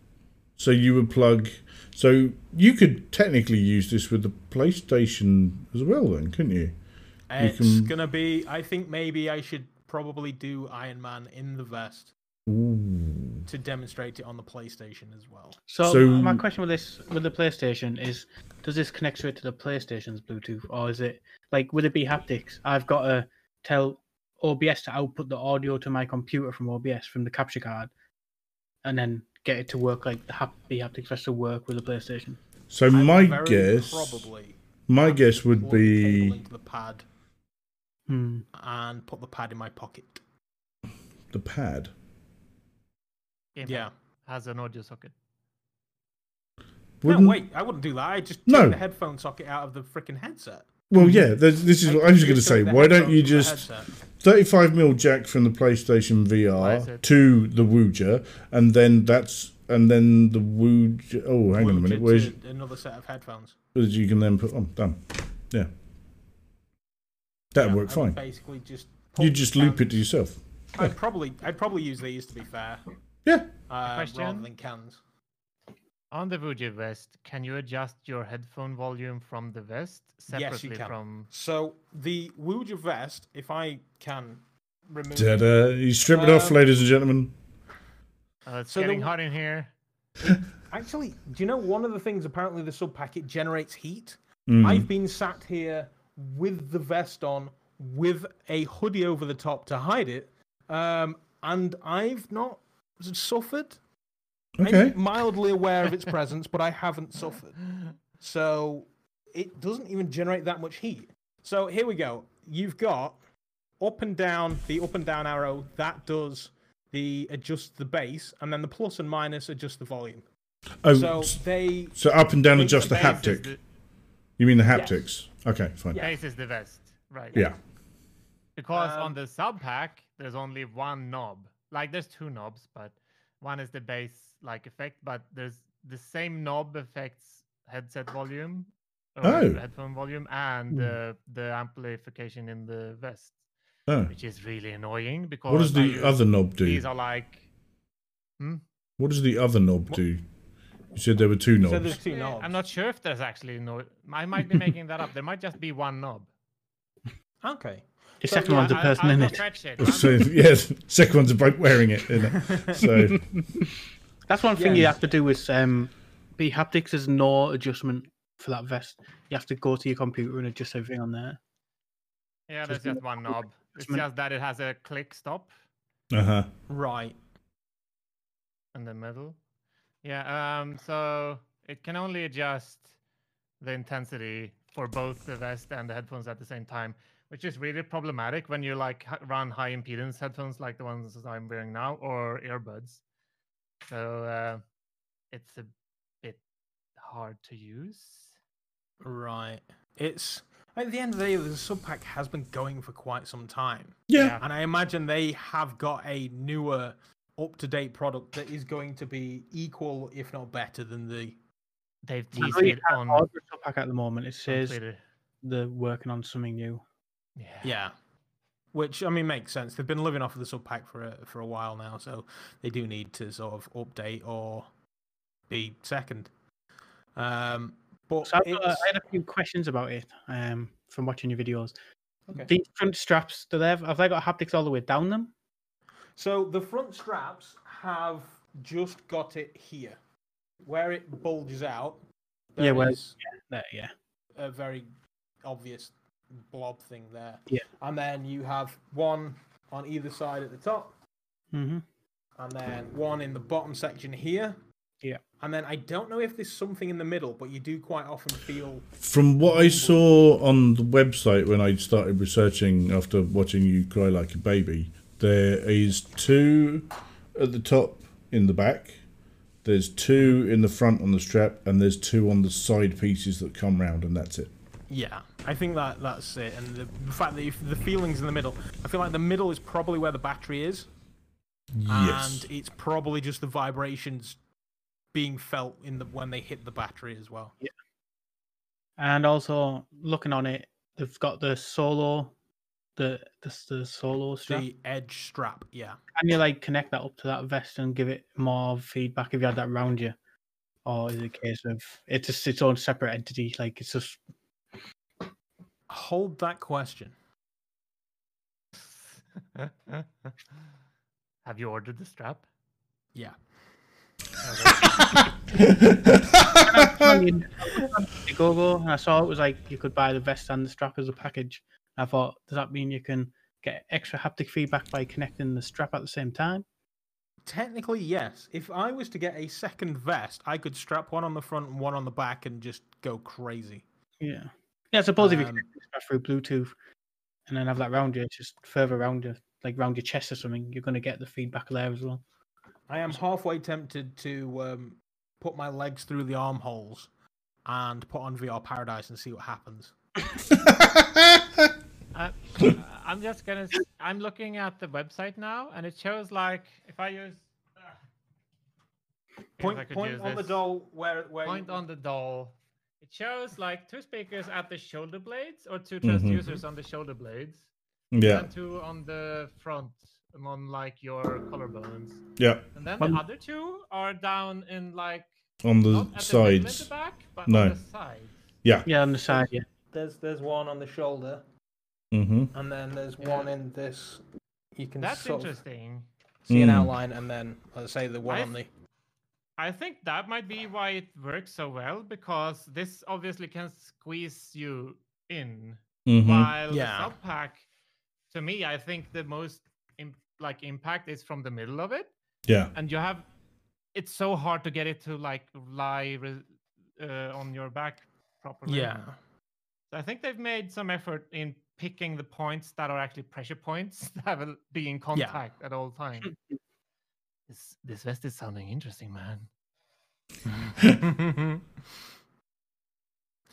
So you would plug. So you could technically use this with the PlayStation as well, then, couldn't you? It's can- gonna be. I think maybe I should probably do Iron Man in the vest Ooh. to demonstrate it on the PlayStation as well. So, So- my question with this with the PlayStation is, does this connect straight to the PlayStation's Bluetooth, or is it like would it be haptics? I've got to tell OBS to output the audio to my computer from OBS from the capture card, and then get it to work like the hap- the haptics vest to work with the PlayStation. So I would my guess, probably my guess would plug the cable be into the pad Hmm. and put the pad in my pocket. the pad. Gamepad Yeah. has an audio socket. Wouldn't- No, wait, I wouldn't do that. I just take No. the headphone socket out of the freaking headset. Well, yeah. there's- This is what I was going to say. Why don't you just 35 mil jack from the PlayStation VR to the Woojer, and then that's and then the Woojer. Oh, hang on a minute. Where's another set of headphones? that you can then put on done. Yeah, that'd Yeah, work I fine. Basically, just You just loop it to yourself. I'd probably, I'd probably use these to be fair, Yeah. uh, rather Question? than cans. On the Woojer vest, can you adjust your headphone volume from the vest separately Yes, you can. from? So the Woojer vest, if I can remove, Ta-da. You strip it off, Um, ladies and gentlemen. Uh, it's So getting w- hot in here. *laughs* actually, do you know one of the things? Apparently, the sub packet generates heat. Mm. I've been sat here with the vest on, with a hoodie over the top to hide it, um, and I've not suffered. Okay. I'm mildly aware of its *laughs* presence, but I haven't suffered. So it doesn't even generate that much heat. So here we go. You've got up and down, the up and down arrow, that does the adjust the base, and then the plus and minus adjust the volume. Oh, So they so up and down adjust the the haptic. the- You mean the Yes. haptics? Okay, fine. Yeah. Base is the best, right? Yeah. Because Um, on the SubPac, there's only one knob. Like there's two knobs, but one is the bass like effect, but there's the same knob affects headset volume or Oh. headphone volume and uh, the amplification in the vest, Oh. which is really annoying because What does the use- other knob do? These are like Hmm? What does the other knob do? You said there were two so knobs. there's two knobs. I'm not sure if there's actually no. I might be *laughs* making that up. There might just be one knob. Okay. The So, second yeah, one's a person I'll in it. fetch. So yes, second one's about wearing it. Isn't it? So *laughs* That's one thing you have to do is um, be haptics. There's no adjustment for that vest. You have to go to your computer and adjust everything on there. Yeah, there's Just just one knob. It's just that it has a click stop uh huh. Right. in the middle. Yeah, um, so it can only adjust the intensity for both the vest and the headphones at the same time, which is really problematic when you like h- run high impedance headphones like the ones that I'm wearing now or earbuds. So uh, it's a bit hard to use. Right. It's At the end of the day, the SubPac has been going for quite some time. Yeah. Yeah. And I imagine they have got a newer, up to date product that is going to be equal, if not better, than the. They've I teased it on, order a SubPac at the moment. It says they're working on something new. Yeah. Yeah. Which I mean makes sense. They've been living off of the SubPac for a, for a while now, so they do need to sort of update or be second. Um, but So I've got, it's- I had a few questions about it um, from watching your videos. Okay. These front straps, do they have, have they got haptics all the way down them? So the front straps have just got it here, where it bulges out. Yeah, where- is There, yeah. a very obvious blob thing there. Yeah. And then you have one on either side at the top, hmm and then one in the bottom section here. Yeah. And then I don't know if there's something in the middle, but you do quite often feel From what I saw on the website when I started researching after watching you cry like a baby, there is two at the top in the back. There's two in the front on the strap, and there's two on the side pieces that come round, and that's it. Yeah, I think that that's it. And the, the fact that if the feelings in the middle, I feel like the middle is probably where the battery is, Yes. and it's probably just the vibrations being felt in the when they hit the battery as well. Yeah. And also looking on it, they've got the solo, the the, the solo strap. The edge strap, yeah. Can you like connect that up to that vest and give it more feedback if you had that around you, or is it a case of it's just its own separate entity? Like it's just Hold that question. *laughs* Have you ordered the strap? Yeah. I mean, you Google and I saw it was like you could buy the vest and the strap as a package. I thought, does that mean you can get extra haptic feedback by connecting the strap at the same time? Technically, yes. If I was to get a second vest, I could strap one on the front and one on the back and just go crazy. Yeah. Yeah, I suppose if you Um, connect through Bluetooth and then have that round you, just further around you, like round your chest or something, you're going to get the feedback there as well. I am halfway tempted to um, put my legs through the armholes and put on VR Paradise and see what happens. *laughs* Uh, I'm just gonna. I'm looking at the website now, and it shows like if I use. uh, if I Point, could point use on the doll where where Point you, on the doll. It shows like two speakers at the shoulder blades, or two Mhm. transducers on the shoulder blades, yeah. and two on the front, um, on like your collarbones. Yeah. And then One- the other two are down in like On the not at the the sides. back, but No. on the sides. Yeah. Yeah, on the side, yeah. there's there's one on the shoulder Mm-hmm. and then there's Yeah. one in this. You can That's sort of interesting. see an Mm. outline, and then let's say the one I on the I think that might be why it works so well because this obviously can squeeze you in, hmm while Yeah. the SubPac, to me, I think the most im- like impact is from the middle of it, Yeah. and you have. It's so hard to get it to like lie re- uh, on your back properly. yeah. So I think they've made some effort in picking the points that are actually pressure points *laughs* that will be in contact at all times. *laughs* this this vest is sounding interesting, man. *laughs*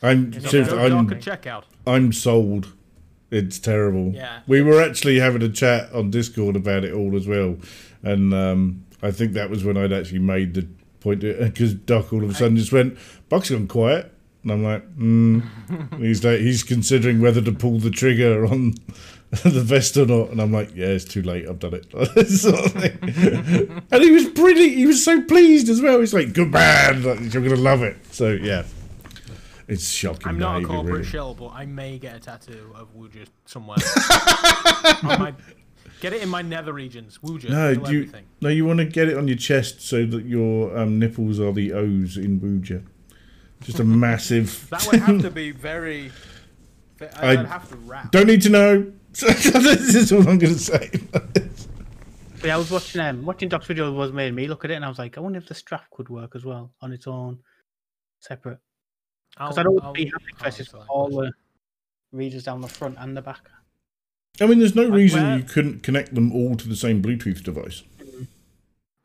I'm Yeah, seriously, no, I'm no, Darker checkout. I'm sold. It's terrible. Yeah. We were actually having a chat on Discord about it all as well, and um, I think that was when I'd actually made the point because Doc all of a sudden just went, "Buck's gone quiet," and I'm like, mm. *laughs* "He's like he's considering whether to pull the trigger on *laughs* the vest or not," and I'm like, "Yeah, it's too late. I've done it." sort of thing. and he was brilliant. He was so pleased as well. He's like, "Good man, like, you're gonna love it." So yeah, it's shocking. I'm not a corporate really. shell, but I may get a tattoo of Woojer somewhere. *laughs* My- get it in my nether regions. Woojer. No, do you, everything. no, you want to get it on your chest so that your um, nipples are the O's in Woojer. Just a *laughs* massive. That would have to be very. I- I'd have to rap. Don't need to know. This is all I'm going to say. But yeah, I was watching um, watching Doc's video was made me look at it, and I was like, I wonder if the strap could work as well on its own, separate. Because I I'll- don't I'll be happy answer versus all the readers down the front and the back. I mean, there's no reason where- you couldn't connect them all to the same Bluetooth device.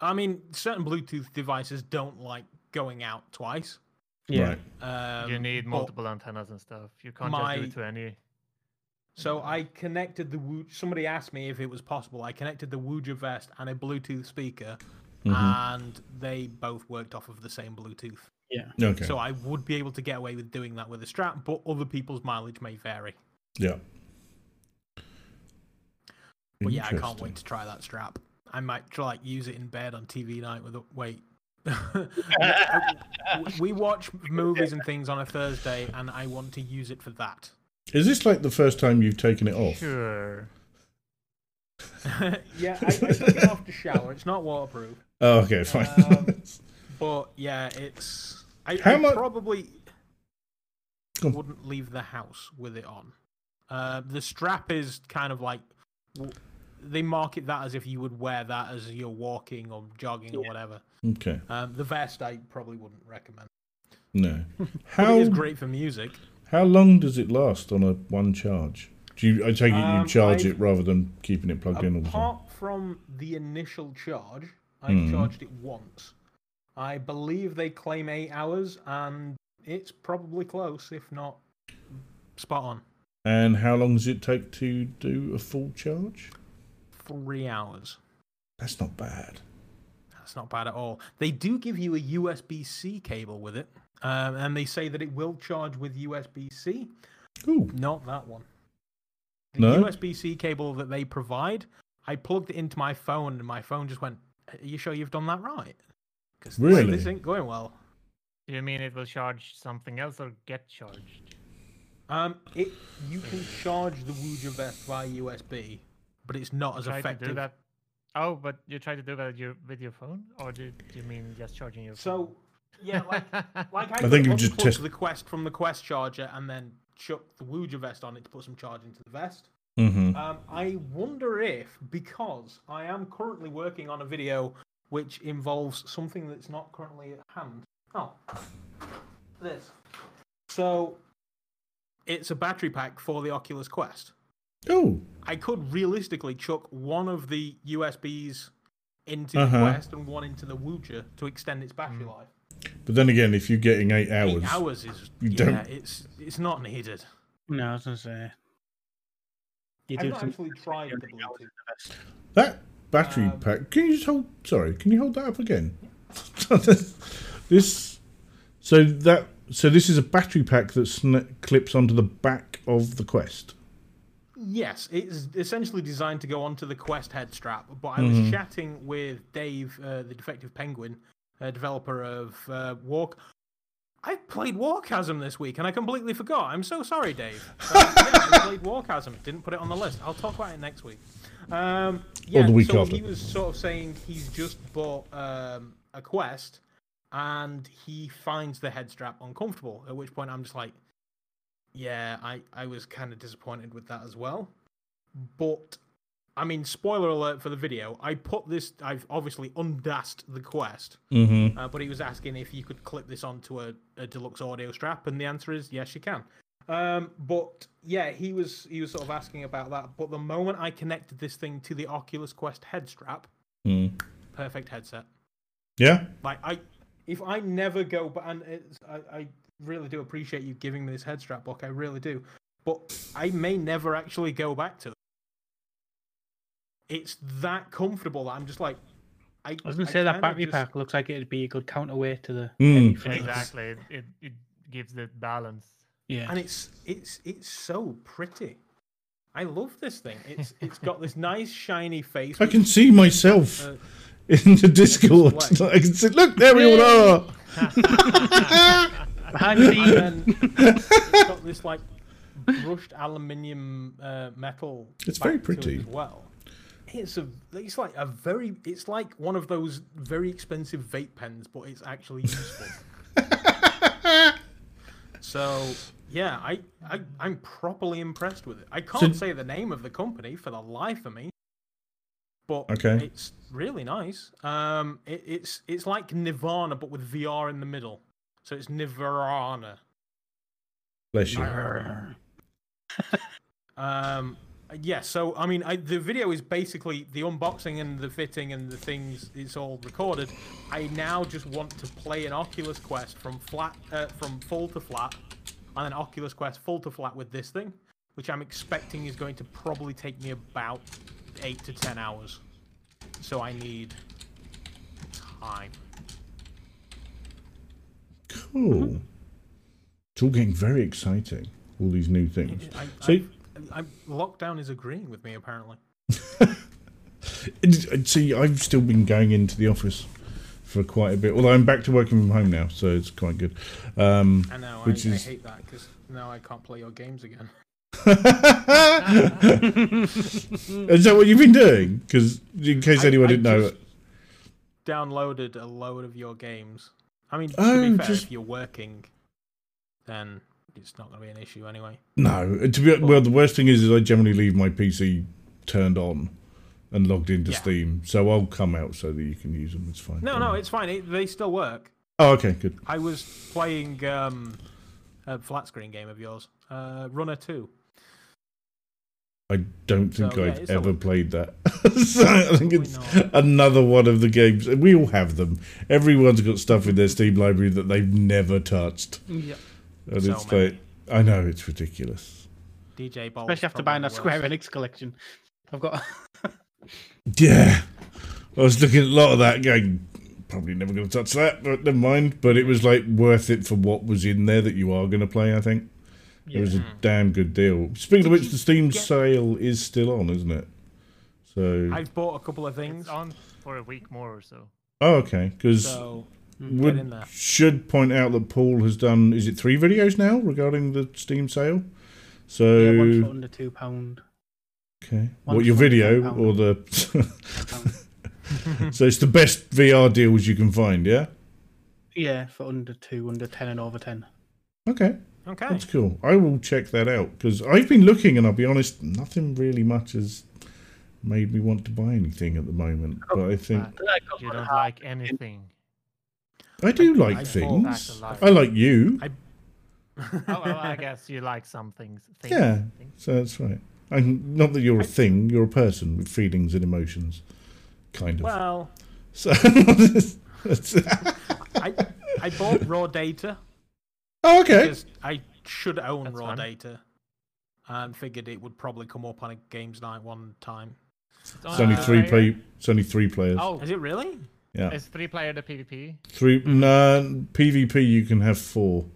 I mean, certain Bluetooth devices don't like going out twice. Yeah. Right. Um, you need multiple antennas and stuff. You can't my- just do it to any. So I connected the Woo. Somebody asked me if it was possible. I connected the Woojer vest and a Bluetooth speaker, Mhm. and they both worked off of the same Bluetooth. Yeah. Okay. So I would be able to get away with doing that with a strap, but other people's mileage may vary. yeah. But yeah, I can't wait to try that strap. I might try like use it in bed on TV night with a wait. *laughs* we watch movies and things on a Thursday, and I want to use it for that. Is this like the first time you've taken it off? Sure. *laughs* yeah, I, I took it off to shower. It's not waterproof. Oh, okay, fine. Um, *laughs* But yeah, it's. I, How I mu- probably wouldn't leave the house with it on. Uh, the strap is kind of like they market that as if you would wear that as you're walking or jogging or whatever. okay. Um, the vest I probably wouldn't recommend. No. *laughs* But How it is great for music. How long does it last on a one charge? Do you I take it you Um, charge I've- it rather than keeping it plugged in all the time? Apart from the initial charge, I've Mhm. charged it once. I believe they claim eight hours, and it's probably close, if not spot on. And how long does it take to do a full charge? Three hours. That's not bad. That's not bad at all. They do give you a USB C cable with it, um, and they say that it will charge with USB C. Ooh. Not that one. The No? USB C cable that they provide, I plugged it into my phone, and my phone just went, Are you sure you've done that right? Because Really? this ain't going well. Do you mean it will charge something else or get charged? Um, it you can charge the Woojer vest via USB, but it's not as Try to effective. do that. Oh, but you try to do that with your, with your phone, or do, do you mean just charging your phone? Yeah, like like *laughs* I, I think you just test- the Quest from the Quest charger and then chuck the Woojer vest on it to put some charge into the vest. Mm-hmm. Um, I wonder if because I am currently working on a video which involves something that's not currently at hand. Oh, this. So, it's a battery pack for the Oculus Quest. Oh. I could realistically chuck one of the USBs into Uh-huh. the Quest and one into the Woojer to extend its battery life. But then again, if you're getting eight hours, Eight hours is you yeah, don't- it's it's not needed. No, I was gonna say. You I've do not some- actually tried the everything else Bluetooth. is the best. that battery Um, pack. Can you just hold? Sorry, can you hold that up again? *laughs* this. So that. So this is a battery pack that sn- clips onto the back of the Quest. Yes, it's essentially designed to go onto the Quest head strap. But I was Mhm. chatting with Dave, uh, the Defective Penguin, uh, developer of uh, Walk. I played Warchasm this week and I completely forgot. I'm so sorry, Dave. Uh, yeah, I played Warchasm. Didn't put it on the list. I'll talk about it next week. Um, yeah, the week so after. he was sort of saying he's just bought um, a Quest and he finds the head strap uncomfortable. At which point I'm just like, yeah, I, I was kind of disappointed with that as well. But, I mean, spoiler alert for the video. I put this, I've obviously undasked the Quest, Mm-hmm. uh, but he was asking if you could clip this onto a, a deluxe audio strap, and the answer is yes, you can. Um, but yeah, he was he was sort of asking about that. But the moment I connected this thing to the Oculus Quest head strap, Mm. perfect headset. Yeah. Like I, if I never go, but and it's, I, I really do appreciate you giving me this head strap book. I really do, but I may never actually go back to. It's that comfortable that I'm just like. I, I was gonna say that battery just- pack looks like it'd be a good counterweight to the Mm. exactly. It, it, it gives the balance. Yeah. and it's it's it's so pretty. I love this thing. It's it's got this nice shiny face. I can see myself uh, in the Discord. *laughs* I can see. Look, there we all are. *laughs* Behind the and scenes. then it's got this like brushed aluminium uh, metal. It's very back it pretty. as well. It's a it's like a very it's like one of those very expensive vape pens, but it's actually useful. *laughs* so yeah, I, I I'm properly impressed with it. I can't say the name of the company for the life of me, but Okay. it's really nice. Um, it, it's it's like Nirvana but with VR in the middle. So it's Nirvana. Bless you. *laughs* Um, Yes, so I mean, I, the video is basically the unboxing and the fitting and the things. It's all recorded. I now just want to play an Oculus Quest from flat, uh, from full to flat, and an Oculus Quest full to flat with this thing, which I'm expecting is going to probably take me about eight to ten hours. So I need time. Cool. It's all getting very exciting. All these new things. I, So- I, I, lockdown is agreeing with me apparently. *laughs* See, I've still been going into the office for quite a bit. Although I'm back to working from home now, so it's quite good. Um, I know. Which I, is- I hate that because now I can't play your games again. *laughs* *laughs* is that what you've been doing? Because in case I- anyone I didn't know, downloaded a load of your games. I mean, to Oh, be fair, just- if you're working, then it's not going to be an issue anyway. no. To be well, the worst thing is, is I generally leave my PC turned on and logged into Yeah. Steam, so I'll come out so that you can use them. It's fine. No, no, it's fine. It, they still work. Oh, okay, good. I was playing um, a flat screen game of yours, uh, Runner Two. I don't think So, I've it's ever all- played that. *laughs* so I think it's not. another one of the games. We all have them. Everyone's got stuff in their Steam library that they've never touched. Yeah. And So it's many. like, I know, it's ridiculous. DJ Ball. Especially after buying that Square Enix collection. I've got. *laughs* Yeah. I was looking at a lot of that going, probably never going to touch that, but never mind. But it was like worth it for what was in there that you are going to play, I think. It was a damn good deal. Speaking of which, the Steam get- sale is still on, isn't it? So, I've bought a couple of things. It's on for a week more or so. oh, okay. Because So get Hmm, would in there. should point out that Paul has done is it three videos now regarding the Steam sale. So yeah, one for under two pound. okay, one what your video £10 or the? *laughs* so it's the best VR deals you can find. Yeah. Yeah, for under two, under ten, and over ten. Okay, Okay. that's cool. I will check that out because I've been looking and I'll be honest, nothing really much has made me want to buy anything at the moment. Oh, but I think But you don't like anything. I do I- like I things. That's a lie. I like you. I- *laughs* oh, well, I guess you like some things. things Yeah. things. So that's right. And not that you're a thing, you're a person with feelings and emotions, kind of. well, so, *laughs* *laughs* I I bought raw data oh, okay. I should own That's raw fun. data, and figured it would probably come up on a games night one time. It's only two three play. Uh, it's only three players. Oh, Is it really? Yeah, is three player the PvP? three. no PvP you can have four.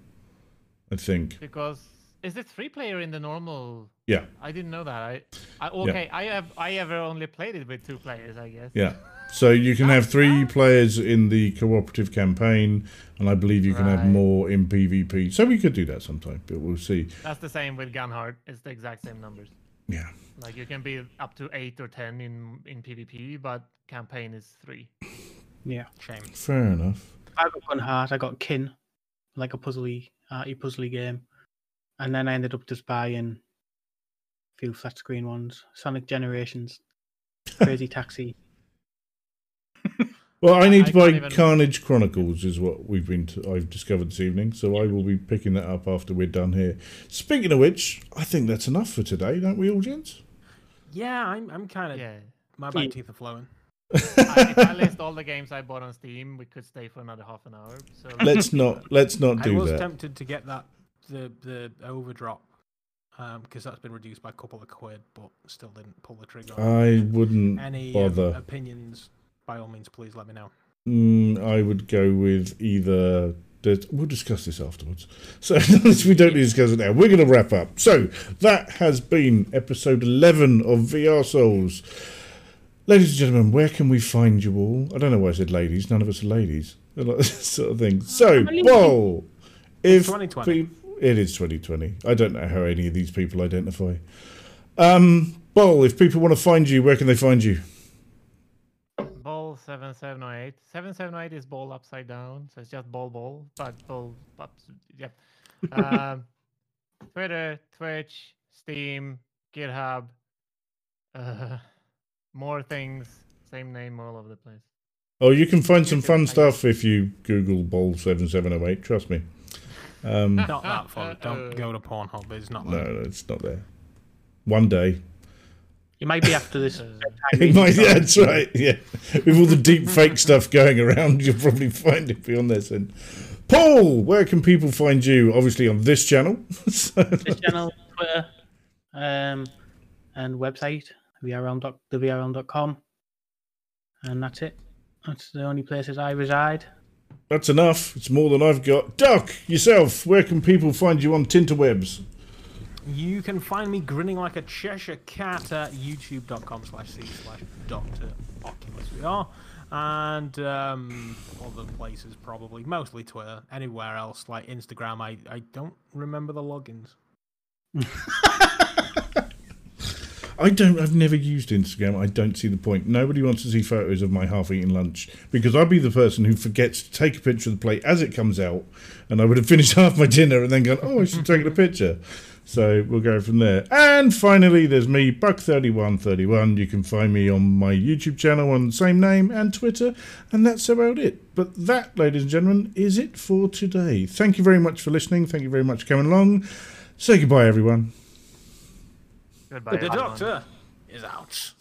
I think. Because is it three player in the normal? Yeah, I didn't know that. I, I okay. I have I ever only played it with two players. I guess. yeah. So you can have three players in the cooperative campaign, and I believe you can have more in PvP. So we could do that sometime, but we'll see. That's the same with Gunheart. It's the exact same numbers. Yeah. Like you can be up to eight or ten in in PvP, but campaign is three. Yeah. Shame. Fair enough. I got Gunheart, I got Kin, like a puzzly, arty puzzly game. And then I ended up just buying a few flat screen ones. Sonic Generations, *laughs* Crazy Taxi. *laughs* Well, I I- need I to buy even- Karnage Chronicles, is what we've been. T- I've discovered this evening, so I will be picking that up after we're done here. Speaking of which, I think that's enough for today, don't we, all gents? Yeah, I'm I'm kind of Yeah. my back Yeah. teeth are flowing. I, if I *laughs* list all the games I bought on Steam, we could stay for another half an hour. So *laughs* Let's not. Let's not do that. I was that. tempted to get that the the overdrop um because that's been reduced by a couple of quid, but still didn't pull the trigger. I wouldn't Any um, bother. opinions? By all means, please let me know. Mm, I would go with either. The, we'll discuss this afterwards. *laughs* So we don't need to discuss it now. We're going to wrap up. So that has been episode eleven of VR Souls. Ladies and gentlemen, where can we find you all? I don't know why I said ladies. None of us are ladies. *laughs* sort of thing. So, Paul, if 2020. pe- it is 2020, I don't know how any of these people identify. Um, Paul, if people want to find you, where can they find you? ball seven seven oh eight. Seven seven oh eight is ball upside down, so it's just ball ball, but ball. Ups, yep. *laughs* Um, Twitter, Twitch, Steam, GitHub. Uh, more things. Same name all over the place. Oh, you can find some fun stuff if you Google Boll seven seven oh eight. Trust me. Um, Not that fun. Don't go to Pornhub. It's not. no, no, it's not there. One day, It might be after this. *laughs* Uh, It might, yeah, that's right. Yeah, with all the deep fake stuff going around, you'll probably find it beyond this. And Paul, where can people find you? Obviously on this channel. *laughs* So- this channel, Twitter, um, and website, vrl thevrl.com. And that's it. That's the only places I reside. That's enough. It's more than I've got. Doc, yourself, where can people find you on Tinterwebs? You can find me grinning like a Cheshire cat at youtube.com slash c slash Dr. Oculus VR. And um, other places probably, mostly Twitter. Anywhere else like Instagram, I, I don't remember the logins. *laughs* I don't. I've never used Instagram. I don't see the point. Nobody wants to see photos of my half-eaten lunch because I'd be the person who forgets to take a picture of the plate as it comes out, and I would have finished *laughs* half my dinner and then gone, "Oh, I should take a picture." So we'll go from there. And finally, there's me, Buck3131. You can find me on my YouTube channel on the same name and Twitter, and that's about it. But that, ladies and gentlemen, is it for today. Thank you very much for listening. Thank you very much for coming along. Say goodbye, everyone. Goodbye. The doctor is out.